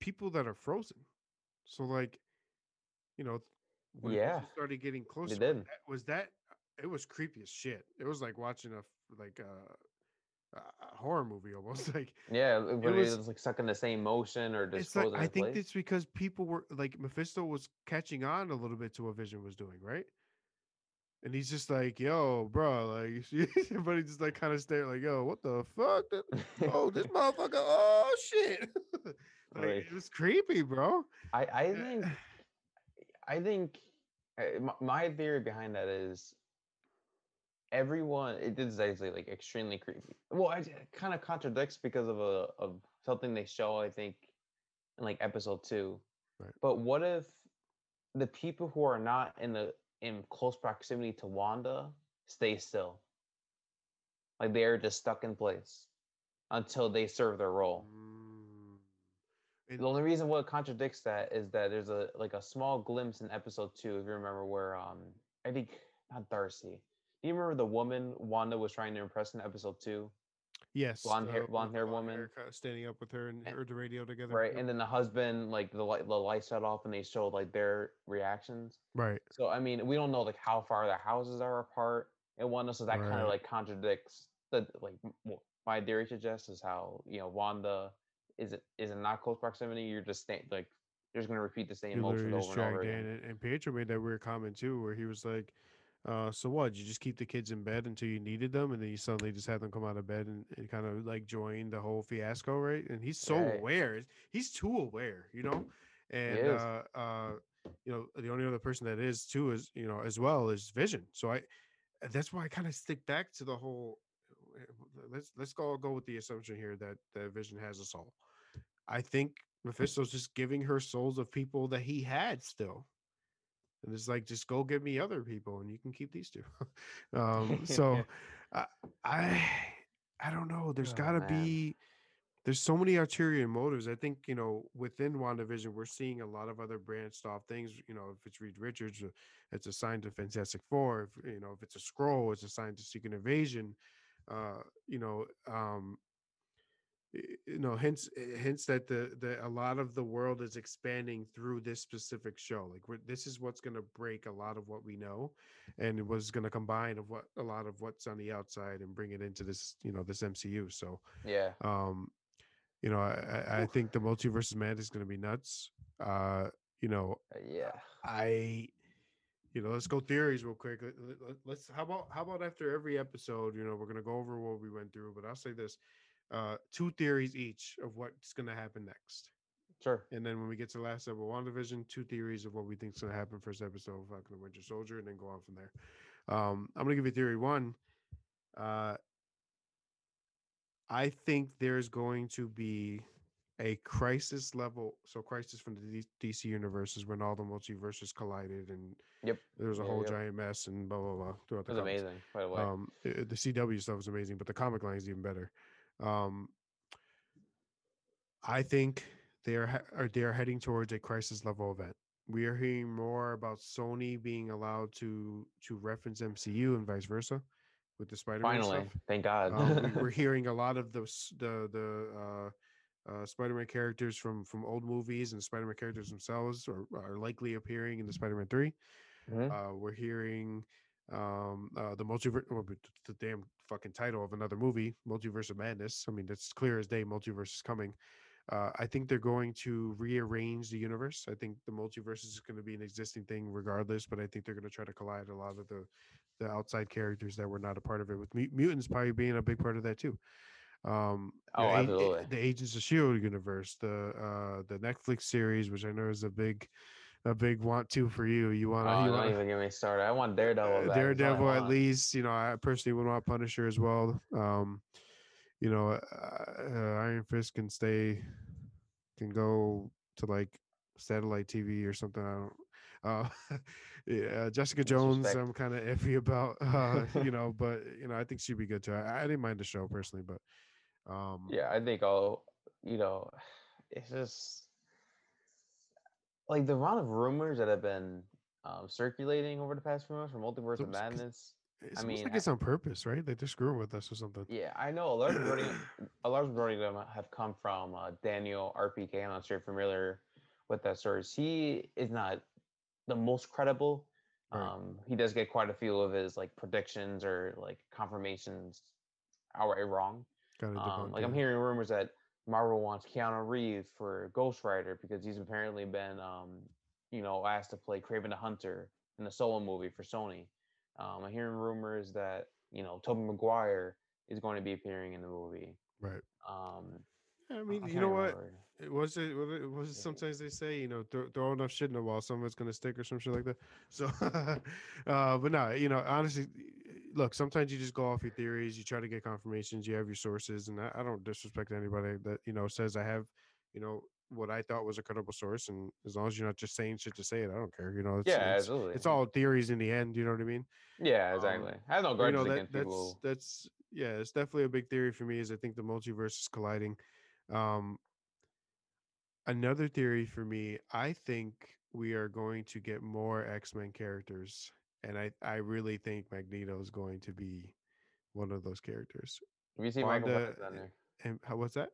people that are frozen. So like, you know, when Yeah, started getting closer, did. that, was that it was creepy as shit. It was like watching a like a, a horror movie almost *laughs* like yeah, uh, but it was- was, like stuck in the same motion or just like I think place. it's because people were like Mephisto was catching on a little bit to what Vision was doing, right? And he's just like, "Yo, bro," like *laughs* everybody just like kind of stare like, "Yo, what the fuck? Oh, this *laughs* motherfucker! Oh shit!" like Like- it was creepy, bro. I I Eh, think *sighs* I think my, my theory behind that is everyone it is actually like extremely creepy. Well, it kind of contradicts because of a of something they show I think in like episode two. Right. But what if the people who are not in the in close proximity to Wanda stay still? Like they are just stuck in place until they serve their role. Mm. The only reason what contradicts that is that there's a like a small glimpse in episode two, if you remember, where um I think not Darcy. You remember the woman Wanda was trying to impress in episode two? Yes, blonde hair- blonde hair blonde woman. standing up with her and And- heard the radio together. Right. And then the husband, like the light the light shut off and they showed like their reactions. right. So I mean, we don't know like how far their houses are apart and Wanda, so that kind of like contradicts the like my theory suggests is how you know Wanda is it is in not close proximity. You're just staying like you're just gonna repeat the same You motion literally over and over again. and, and Pietro made that weird comment too, where he was like, uh, "So what? You just keep the kids in bed until you needed them, and then you suddenly just have them come out of bed and, and kind of like join the whole fiasco, right?" And he's so Right. aware; he's too aware, you know. And uh, uh, you know, the only other person that is too is you know as well is Vision. So I, that's why I kind of stick back to the whole. eh, Let's let's go go with the assumption here that that Vision has a soul. I think Mephisto's just giving her souls of people that he had still. And it's like, just go get me other people and you can keep these two. *laughs* um, *laughs* so I, I I don't know. There's Oh, gotta man. be there's so many ulterior motives. I think, you know, within WandaVision, we're seeing a lot of other branched off things. You know, if it's Reed Richards, uh, it's assigned to Fantastic Four. If you know, if it's a Skrull, it's assigned to Secret Invasion. Uh, you know, um, you know hints eh, hints that the the a lot of the world is expanding through this specific show like we're, this is what's going to break a lot of what we know and it was going to combine of what a lot of what's on the outside and bring it into this you know this mcu so Yeah. um you know i i think the multiverse madness is going to be nuts uh you know uh, Yeah. I, you know, let's go theories real quick. Let- let- let- Let's how about how about after every episode, you know, we're gonna go over what we went through, but I'll say this: uh, two theories each of what's gonna happen next, Sure. and then when we get to the last episode, WandaVision, two theories of what we think is gonna happen first episode of Falcon and Winter Soldier, and then go on from there. Um, I'm gonna give you theory one. Uh, I think there's going to be a crisis level. So crisis from the D- DC universe is when all the multiverses collided and Yep. there was a Yeah, whole yep. giant mess and blah blah blah throughout It the was comics. amazing, by the way. Um, the CW stuff was amazing, but the comic line is even better. Um, I think they are are they are heading towards a crisis level event. We are hearing more about Sony being allowed to to reference MCU and vice versa. with the Spider-Man Finally, stuff. thank God. Um, we, *laughs* we're hearing a lot of the the the uh, uh, Spider-Man characters from from old movies and Spider-Man characters themselves are, are likely appearing in the Spider-Man Three. Mhm. Uh, we're hearing um, uh, the multiverse well, the damn fucking title of another movie, Multiverse of Madness. I mean, that's clear as day. Multiverse is coming. Uh, I think they're going to rearrange the universe. I think the multiverse is going to be an existing thing regardless, but I think they're going to try to collide a lot of the the outside characters that were not a part of it. With mutants probably being a big part of that too. Um, you Oh, know, A- A- absolutely. the Agents of Shield universe, the uh, the Netflix series, which I know is a big a big want to for you. You want Oh, to you don't want even get me started. I want Daredevil. uh, back. That's all I Daredevil at least. You know, I personally would want Punisher as well. Um, you know, uh, uh, Iron Fist can stay, can go to like satellite TV or something. I don't. Uh, *laughs* yeah, Jessica Jones, I'm kind of iffy about. *laughs* Uh, you know, *laughs* but you know, I think she'd be good too. I, I didn't mind the show personally, but um, Yeah, I think I'll. You know, *sighs* it's just like the amount of rumors that have been um, circulating over the past few months for Multiverse of Madness. it I mean, like I- it's on purpose, right? Like they're screwing with us or something. Yeah, I know a large majority, *clears throat* a large majority of them have come from uh, Daniel RPK. I'm not sure if you're familiar with that source. He is not the most credible. Right. Um, he does get quite a few of his like predictions or like confirmations outright wrong. Um, like I'm hearing rumors that Marvel wants Keanu Reeves for Ghost Rider because he's apparently been, um, you know, asked to play Kraven the Hunter in the solo movie for Sony. Um, I'm hearing rumors that you know Tobey Maguire is going to be appearing in the movie. right. Um, I I mean, can't you know what? remember. It was it was Yeah. sometimes they say you know throw, throw enough shit in the wall, some of it's gonna stick or some shit like that. So, *laughs* uh, but no, you know, honestly, look, sometimes you just go off your theories, you try to get confirmations, you have your sources, and I, I don't disrespect anybody that you know says I have, you know, what I thought was a credible source, and as long as you're not just saying shit to say it, I don't care. You know, it's, Yeah, it's, absolutely. it's all theories in the end. You know what I mean? Yeah, um, exactly. I have no But, you grudges know that, against that's people. that's yeah it's definitely a big theory for me is i think the multiverse is colliding um another theory for me i think we are going to get more x-men characters and i i really think magneto is going to be one of those characters. Have you seen Michael Wanda, Fassbender? and how what's that?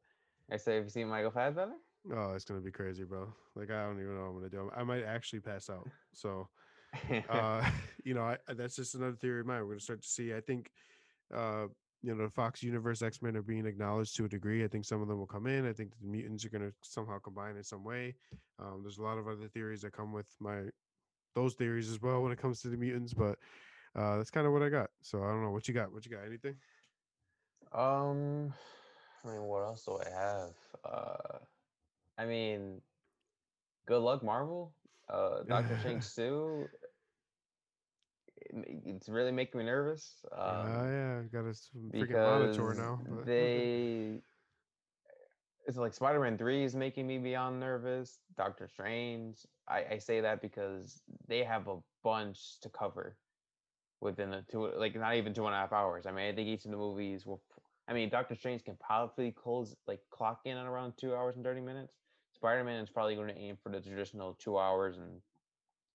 I say, have you seen Michael Fassbender? oh it's gonna be crazy bro. Like i don't even know what i'm gonna do. I might actually pass out. So *laughs* uh *laughs* you know I, that's just another theory of mine. We're gonna start to see. I think uh you know the fox universe x-men are being acknowledged to a degree. I think some of them will come in. I think the mutants are gonna somehow combine in some way. Um there's a lot of other theories that come with my those theories as well when it comes to the mutants but uh that's kind of what i got so i don't know what you got what you got anything Um, I mean, what else do I have? Uh, I mean, good luck, Marvel. Uh, Doctor *laughs* two. it It's really making me nervous. Um, uh, yeah got a freaking monitor now but they. It's like Spider-Man Three is making me beyond nervous. Doctor Strange. I, I say that because they have a bunch to cover within the two, like not even two and a half hours. I mean, I think each of the movies will. I mean, Doctor Strange can probably close like clock in at around two hours and thirty minutes. Spider Man is probably going to aim for the traditional two hours and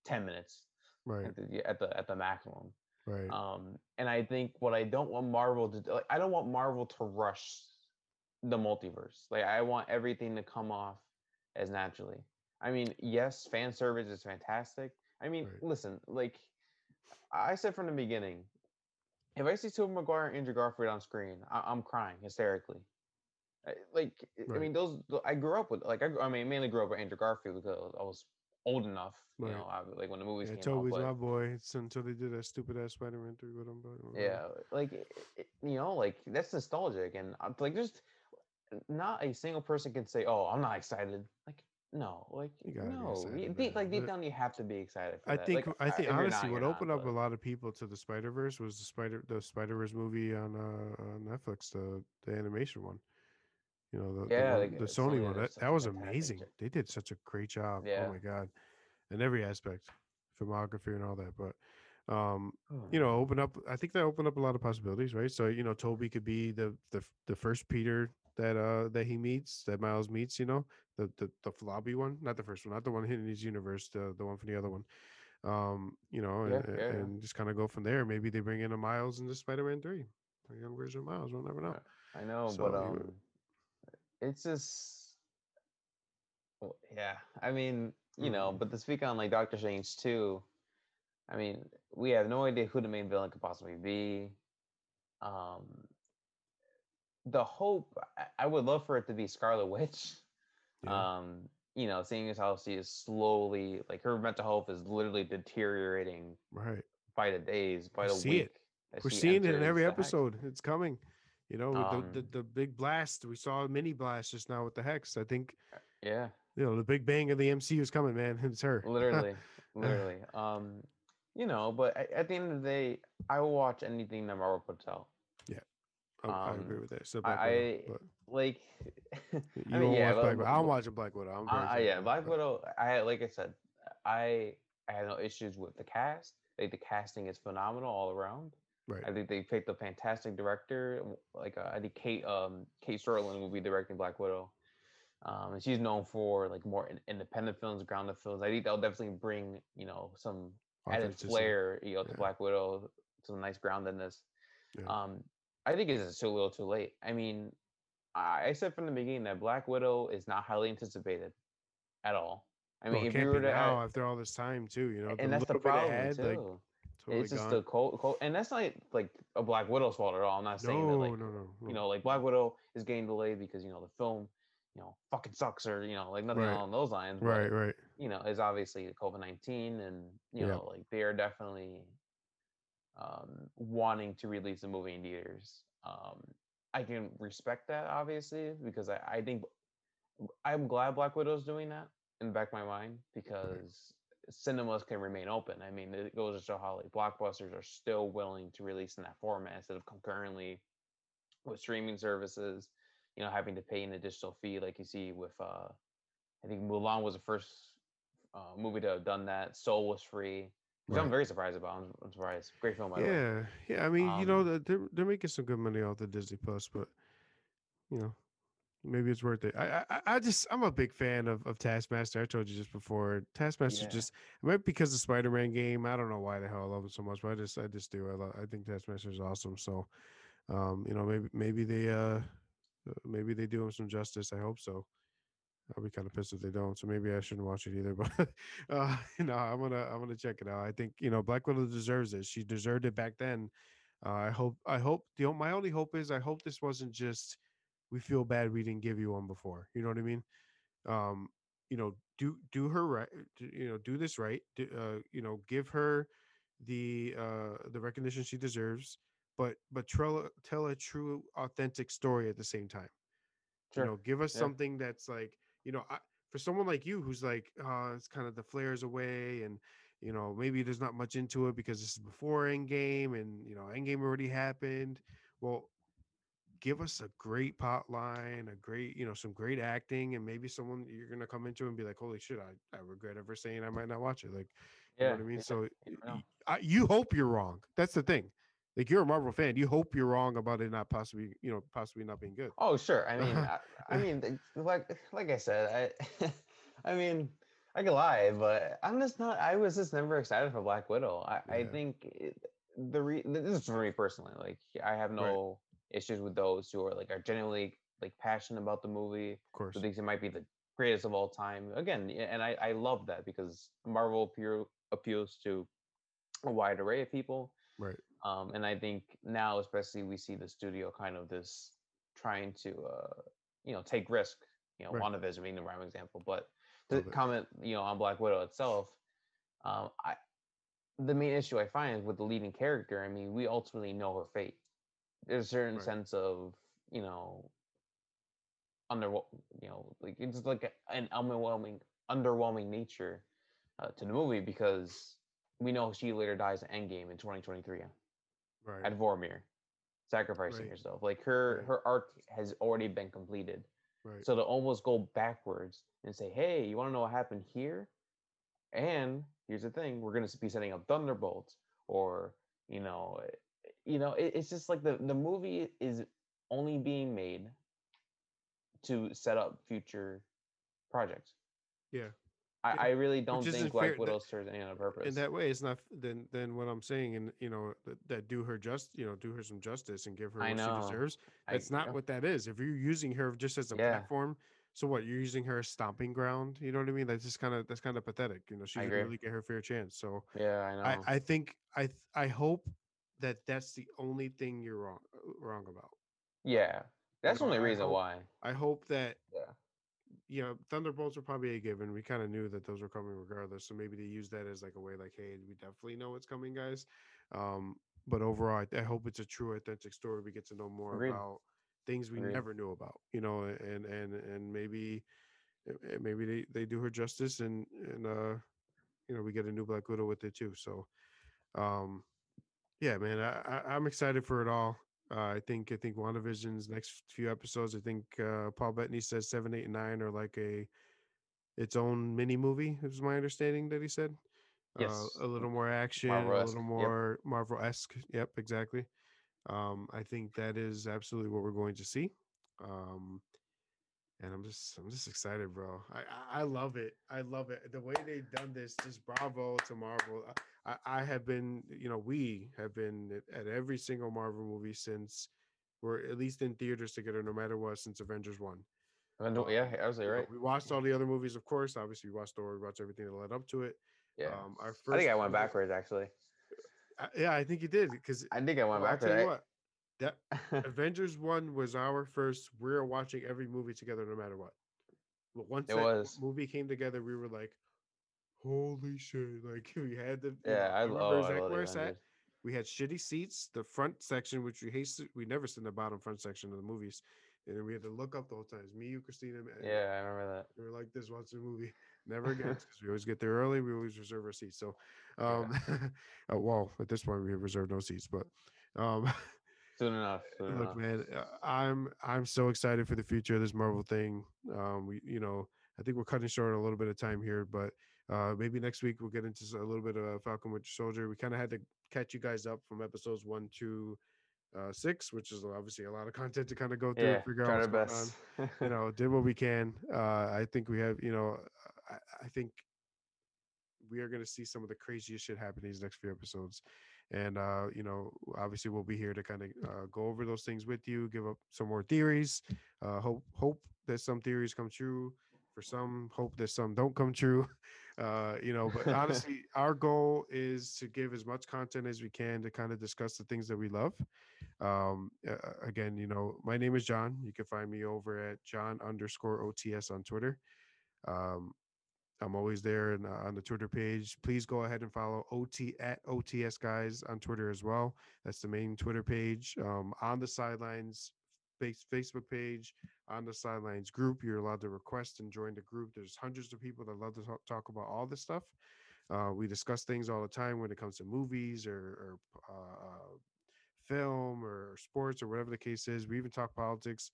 ten minutes right at the at the, at the maximum. right Um, and I think what I don't want Marvel to do, like, I don't want Marvel to rush the multiverse. Like, I want everything to come off as naturally. I mean, yes, fan service is fantastic. I mean, Right. listen, like I said from the beginning, if I see Tobey Maguire and Andrew Garfield on screen, I- I'm crying hysterically. I- Like, I- I mean, those I grew up with. Like, I, I mean, mainly grew up with Andrew Garfield because I was old enough. You Right. know, I, like when the movies yeah, came Toby's out. but- my boy. It's until they did that stupid ass Spider-Man three with him. But yeah like i- i- you know like that's nostalgic and I'm like just not a single person can say oh i'm not excited like no like no you- deep, like deep But down you have to be excited for I think Like, I think you're not, honestly, what you're not, opened up a lot of people to the Spider Verse was the Spider the Spider Verse movie on uh on Netflix, the the animation one. You know, the Yeah, the, like, one, the Sony Sony one. That, that was amazing. job. They did such a great job. Yeah. Oh my god, in every aspect, filmography and all that. But um, Oh, you know, open up. I think that opened up a lot of possibilities, right? So you know, Toby could be the the the first Peter that uh that he meets, that Miles meets. You know, the the the flobby one, not the first one, not the one hidden in his universe, the the one from the other one. Um, you know, Yeah, and, yeah, yeah. and just kind of go from there. Maybe they bring in a Miles into Spider-Man three, a young version Miles. We'll never know. I know, So, but um, it's just, well, yeah. I mean, you know, Mhm. but to speak on like Doctor Strange too, I mean, we have no idea who the main villain could possibly be. Um, the hope, I, would love for it to be Scarlet Witch. *laughs* Yeah. Um, you know, seeing as how she is slowly, like her mental health is literally deteriorating right. by the days, by the see week. it. We're seeing it in every the hex. episode. It's coming. You know, the, the Um, the big blast. We saw a mini blast just now with the hex. I think Yeah. you know the big bang of the MCU is coming, man. *laughs* It's her. literally *laughs* literally um you know but at, at the end of the day i will watch anything that marvel puts out I, I agree um, with that. So I- Widow, I- but like *laughs* you i mean yeah watch Black Widow. I'm watching Black Widow. I'm uh, yeah black but- widow i like i said i i have no issues with the cast like the casting is phenomenal all around Right. i think they picked a fantastic director like uh, i think kate um kate Sterling will be directing black widow um, and she's known for like more in- independent films, grounded films. I think that'll definitely bring you know some added flair, you know, to Yeah. Black Widow, some nice groundedness. Yeah. Um, I think it's just too little, too late. I mean, I, said from the beginning that Black Widow is not highly anticipated at all. I mean, oh, it if you were to, now add- after all this time too. You know, and that's the problem had, too. like, totally it's just gone. the cold, cold, and that's not like a Black Widow's fault at all. I'm not saying that like no, no, no. you know, like Black Widow is getting delayed because you know the film, you know, fucking sucks or you know, like nothing Right. along those lines. but, right, right. you know, is obviously COVID nineteen, and you Yeah. know, like they are definitely um, wanting to release the movie in theaters. Um, I can respect that obviously because I, I think I'm glad Black Widow's doing that in the back of my mind because cinemas can remain open. I mean, it goes to show how like blockbusters are still willing to release in that format instead of concurrently with streaming services. You know, having to pay an additional fee like you see with uh, I think Mulan was the first uh, movie to have done that. Soul was free, which I'm very surprised about. I'm, I'm surprised. Great film, by the way. Yeah, yeah. I mean, you know, Um, they're they're making some good money off the Disney Plus, but you know, maybe it's worth it. I I, I just I'm a big fan of, of Taskmaster. I told you just before. Taskmaster Yeah. just might because of the Spider Man game. I don't know why the hell I love it so much, but I just I just do. I love, I think Taskmaster is awesome. So, um, you know, maybe maybe they uh uh, maybe they do him some justice. I hope so. I'll be kind of pissed if they don't. So maybe I shouldn't watch it either. *laughs* But uh, you know, I'm gonna I'm gonna check it out. I think you know Black Widow deserves it. She deserved it back then. Uh, I hope I hope the my only hope is I hope this wasn't just we feel bad we didn't give you one before. You know what I mean? Um, you know, do do her right. You know, do this right. Do, uh, you know, give her the uh the recognition she deserves. But but tell a- tell a true authentic story at the same time Sure. you know give us Yeah. something that's like you know I, for someone like you who's like uh it's kind of the flares away and you know maybe there's not much into it because this is before endgame and you know endgame already happened well give us a great pot line a great you know some great acting and maybe someone you're gonna come into and be like holy shit i, I regret ever saying i might not watch it like you know yeah. what i mean yeah, so you know. I, you hope you're wrong that's the thing like you're a marvel fan you hope you're wrong about it not possibly you know possibly not being good Oh, sure. I mean, *laughs* I, I mean, like like I said, I *laughs* I mean, I could lie, but I'm just not. I was just never excited for Black Widow. I, I think it, the re, this is for me personally. Like, I have Right. no issues with those who are like are genuinely like passionate about the movie. of course Who thinks it might be the greatest of all time. Again, and I I love that because Marvel appeal, appeals to a wide array of people. right Um, and I think now, especially, we see the studio kind of this trying to, uh, you know, take risk. You know, Right. WandaVision being the prime example. But to comment, you know, on Black Widow itself, um, I the main issue I find is with the leading character. I mean, we ultimately know her fate. There's a certain Right. sense of, you know, under you know, like it's like an underwhelming, underwhelming nature uh, to the movie because we know she later dies in Endgame in 2023 right at Vormir, sacrificing Right. herself. Like her Right. her arc has already been completed. right So to almost go backwards and say, "Hey, you want to know what happened here?" And here's the thing: we're going to be setting up Thunderbolts, or you know, you know, it, it's just like the the movie is only being made to set up future projects. yeah I, I really don't think Black that- Widow serves any other purpose. in that way it's not then then what i'm saying and you know that, that do her just you know do her some justice and give her I what know. she deserves I- that's not yeah. what that is if you're using her just as a Yeah. platform so what you're using her as stomping ground you know what i mean that's just kind of that's kind of pathetic you know she didn't really get her fair chance so Yeah, I know. i i think i i hope that that's the only thing you're wrong uh, wrong about yeah, that's the know, only I reason hope- why. i hope that Yeah. You know, Thunderbolts are probably a given. We kind of knew that those were coming regardless. So maybe they use that as like a way, like, hey, we definitely know it's coming, guys. Um, but overall, I, I hope it's a true, authentic story. We get to know more Agreed. about things we Agreed. never knew about, you know, and and and maybe uh, uh, maybe they they do her justice and and uh, you know, we get a new Black Widow with it too. So, um, yeah, man, I, I I'm excited for it all. Uh, I think I think WandaVision's next few episodes. I think uh, Paul Bettany says seven, eight, and nine are like a its own mini movie. Is my understanding that he said. Yes, Uh, a little more action, a Marvel-esque, little yep. more Marvel esque. Yep, exactly. Um, I think that is absolutely what we're going to see. Um, and I'm just I'm just excited, bro. I I- I love it. I love it. The way they've done this, just bravo to Marvel. I, I, have been, you know, we have been at, every single Marvel movie since we're at least in theaters together, no matter what, since Avengers One. And do- yeah, Um, I was know, right. We watched all the other movies, of course. Obviously, we watched Thor, we watched everything that led up to it. Yeah, Um, our I think I went backwards actually. I- yeah, I think you did because I think I went I'll tell you backwards. what. That *laughs* Avengers One was our first. We're watching every movie together, no matter what. But once It that was. movie came together, we were like, "Holy shit!" Like *laughs* we had the. yeah, I, remember oh, I exactly love where it's at. We had shitty seats, the front section, which we hate. We never sit in the bottom front section of the movies, and then we had to look up the whole time. It's me, you, Christina, and Yeah, I remember that. we were like this watching the movie. *laughs* Never again, *laughs* because we always get there early. We always reserve our seats. So, Yeah. um, uh, well, at this point we have reserved no seats, but um, Soon enough. Soon look, enough. man, uh, I'm I'm so excited for the future of this Marvel thing. Um, we, you know, I think we're cutting short a little bit of time here, but uh, maybe next week we'll get into a little bit of Falcon Winter Soldier. We kind of had to catch you guys up from episodes one to uh, six, which is obviously a lot of content to kind of go through Yeah, figure out going on best. you know, did what we can. Uh, I think we have, you know, I, I think we are going to see some of the craziest shit happen these next few episodes. And, uh, you know, obviously we'll be here to kind of uh, go over those things with you, give up some more theories. Uh, hope, hope that some theories come true. For some, hope that some don't come true. *laughs* Uh, you know, but *laughs* honestly, our goal is to give as much content as we can to kind of discuss the things that we love. Um, uh, again, you know, my name is John. You can find me over at John underscore OTS on Twitter. Um, I'm always there and uh, on the Twitter page. Please go ahead and follow OT at OTS guys on Twitter as well. That's the main Twitter page. Um, on the sidelines face Facebook page, on the sidelines group, you're allowed to request and join the group. There's hundreds of people that love to talk, talk about all this stuff. Uh, we discuss things all the time when it comes to movies or, or uh, uh, film or sports or whatever the case is. We even talk politics.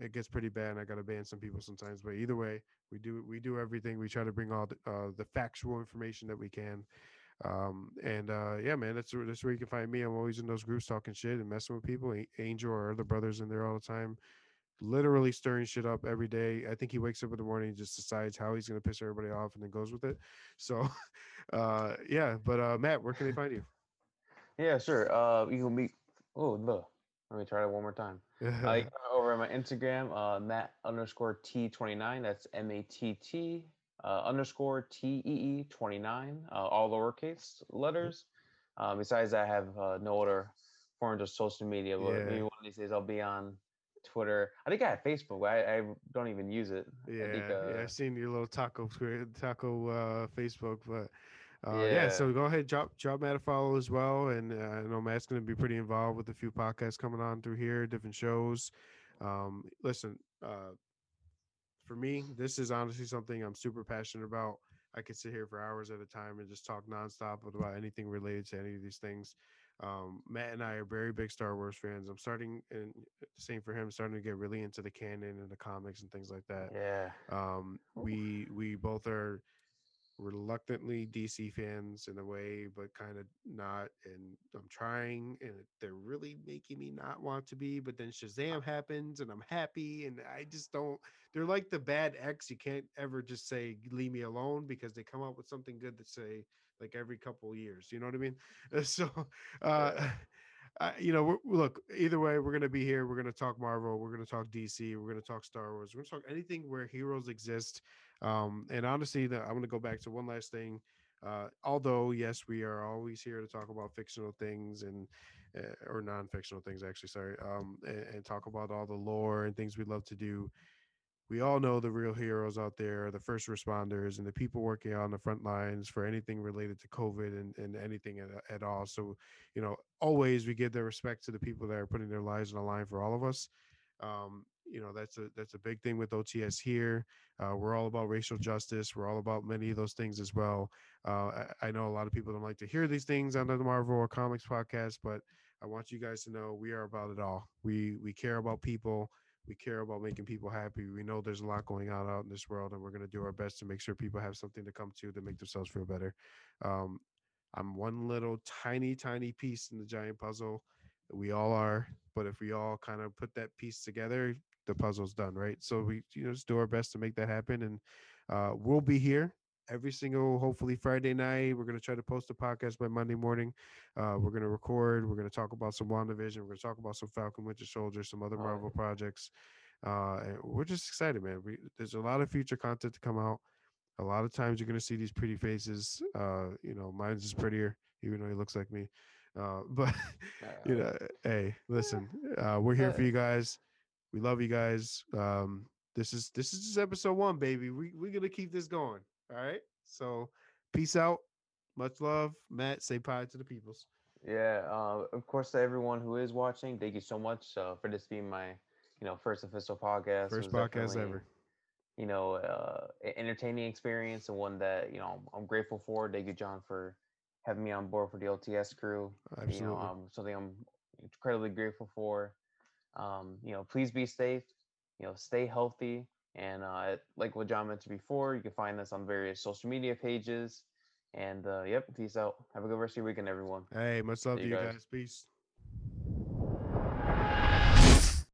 It gets pretty bad, and I gotta ban some people sometimes. But either way, we do we do everything. We try to bring all the, uh, the factual information that we can. Um, and uh, yeah, man, that's where that's where you can find me. I'm always in those groups talking shit and messing with people. Angel or other brothers in there all the time, literally stirring shit up every day. I think he wakes up in the morning and just decides how he's gonna piss everybody off and then goes with it. So, *laughs* uh, yeah. But uh, Matt, where can they find you? yeah, sure. Uh, you can meet. Oh, look. Let me try that one more time. *laughs* Uh, you can find over on my Instagram, uh, Matt underscore T29. That's M A T T uh, underscore T E E 29, uh, all lowercase letters. Uh, besides I have uh, no other forms of social media, but Yeah. maybe one of these days I'll be on Twitter. I think I have Facebook, I, I don't even use it. Yeah, I think, yeah, uh, I've seen your little taco taco uh, Facebook, but uh, yeah. Yeah. So go ahead, drop drop Matt a follow as well, and uh, I know Matt's going to be pretty involved with a few podcasts coming on through here, different shows. Um, listen, uh, for me, this is honestly something I'm super passionate about. I could sit here for hours at a time and just talk nonstop about anything related to any of these things. Um, Matt and I are very big Star Wars fans. I'm starting, and same for him, starting to get really into the canon and the comics and things like that yeah. um we we both are reluctantly DC fans in a way, but kind of not. And I'm trying, and they're really making me not want to be. But then Shazam happens, and I'm happy, and I just don't. They're like the bad ex. You can't ever just say leave me alone because they come up with something good to say like every couple years. You know what I mean? *laughs* So, uh, *laughs* uh, you know, we're, look, either way, we're going to be here. We're going to talk Marvel. We're going to talk DC. We're going to talk Star Wars. We're going to talk anything where heroes exist. Um, and honestly, I'm going to go back to one last thing. Uh, although, yes, we are always here to talk about fictional things and uh, or non-fictional things, actually. Sorry, um, and, and talk about all the lore and things we love to do we all know the real heroes out there, the first responders and the people working on the front lines for anything related to COVID and, and anything at, at all. So, you know, always we give the respect to the people that are putting their lives on the line for all of us. Um, you know, that's a that's a big thing with OTS here. Uh, we're all about racial justice. We're all about many of those things as well. Uh, I, I know a lot of people don't like to hear these things on the Marvel or Comics podcast, but I want you guys to know we are about it all. We we care about people we care about making people happy. We know there's a lot going on out in this world, and we're going to do our best to make sure people have something to come to to make themselves feel better. Um, I'm one little tiny, tiny piece in the giant puzzle. We all are, but if we all kind of put that piece together, the puzzle's done, right? So we you know just do our best to make that happen, and uh, we'll be here every single hopefully friday night. We're going to try to post a podcast by monday morning. Uh, we're going to record we're going to talk about some wandavision we're going to talk about some falcon winter soldier some other marvel projects uh, and we're just excited man. We, there's a lot of future content to come out. A lot of times you're going to see these pretty faces uh, you know mine's is prettier even though he looks like me uh, *laughs* but you Uh, know hey listen uh, we're here for you guys we love you guys um, this is this is just episode one baby we, we're gonna keep this going all right. So peace out. Much love. Matt, say bye to the peoples. Yeah, uh, of course, to everyone who is watching, thank you so much uh, for this being my, you know, first official podcast. First podcast ever. You know, uh, entertaining experience and one that you know I'm grateful for. Thank you, John, for having me on board for the LTS crew. You Absolutely. know, um, something I'm incredibly grateful for. Um, you know, please be safe. You know, stay healthy. And uh, like what John mentioned before, you can find us on various social media pages. And uh, yep, peace out. Have a good rest of your weekend, everyone. Hey, much love See to you you guys. guys. Peace.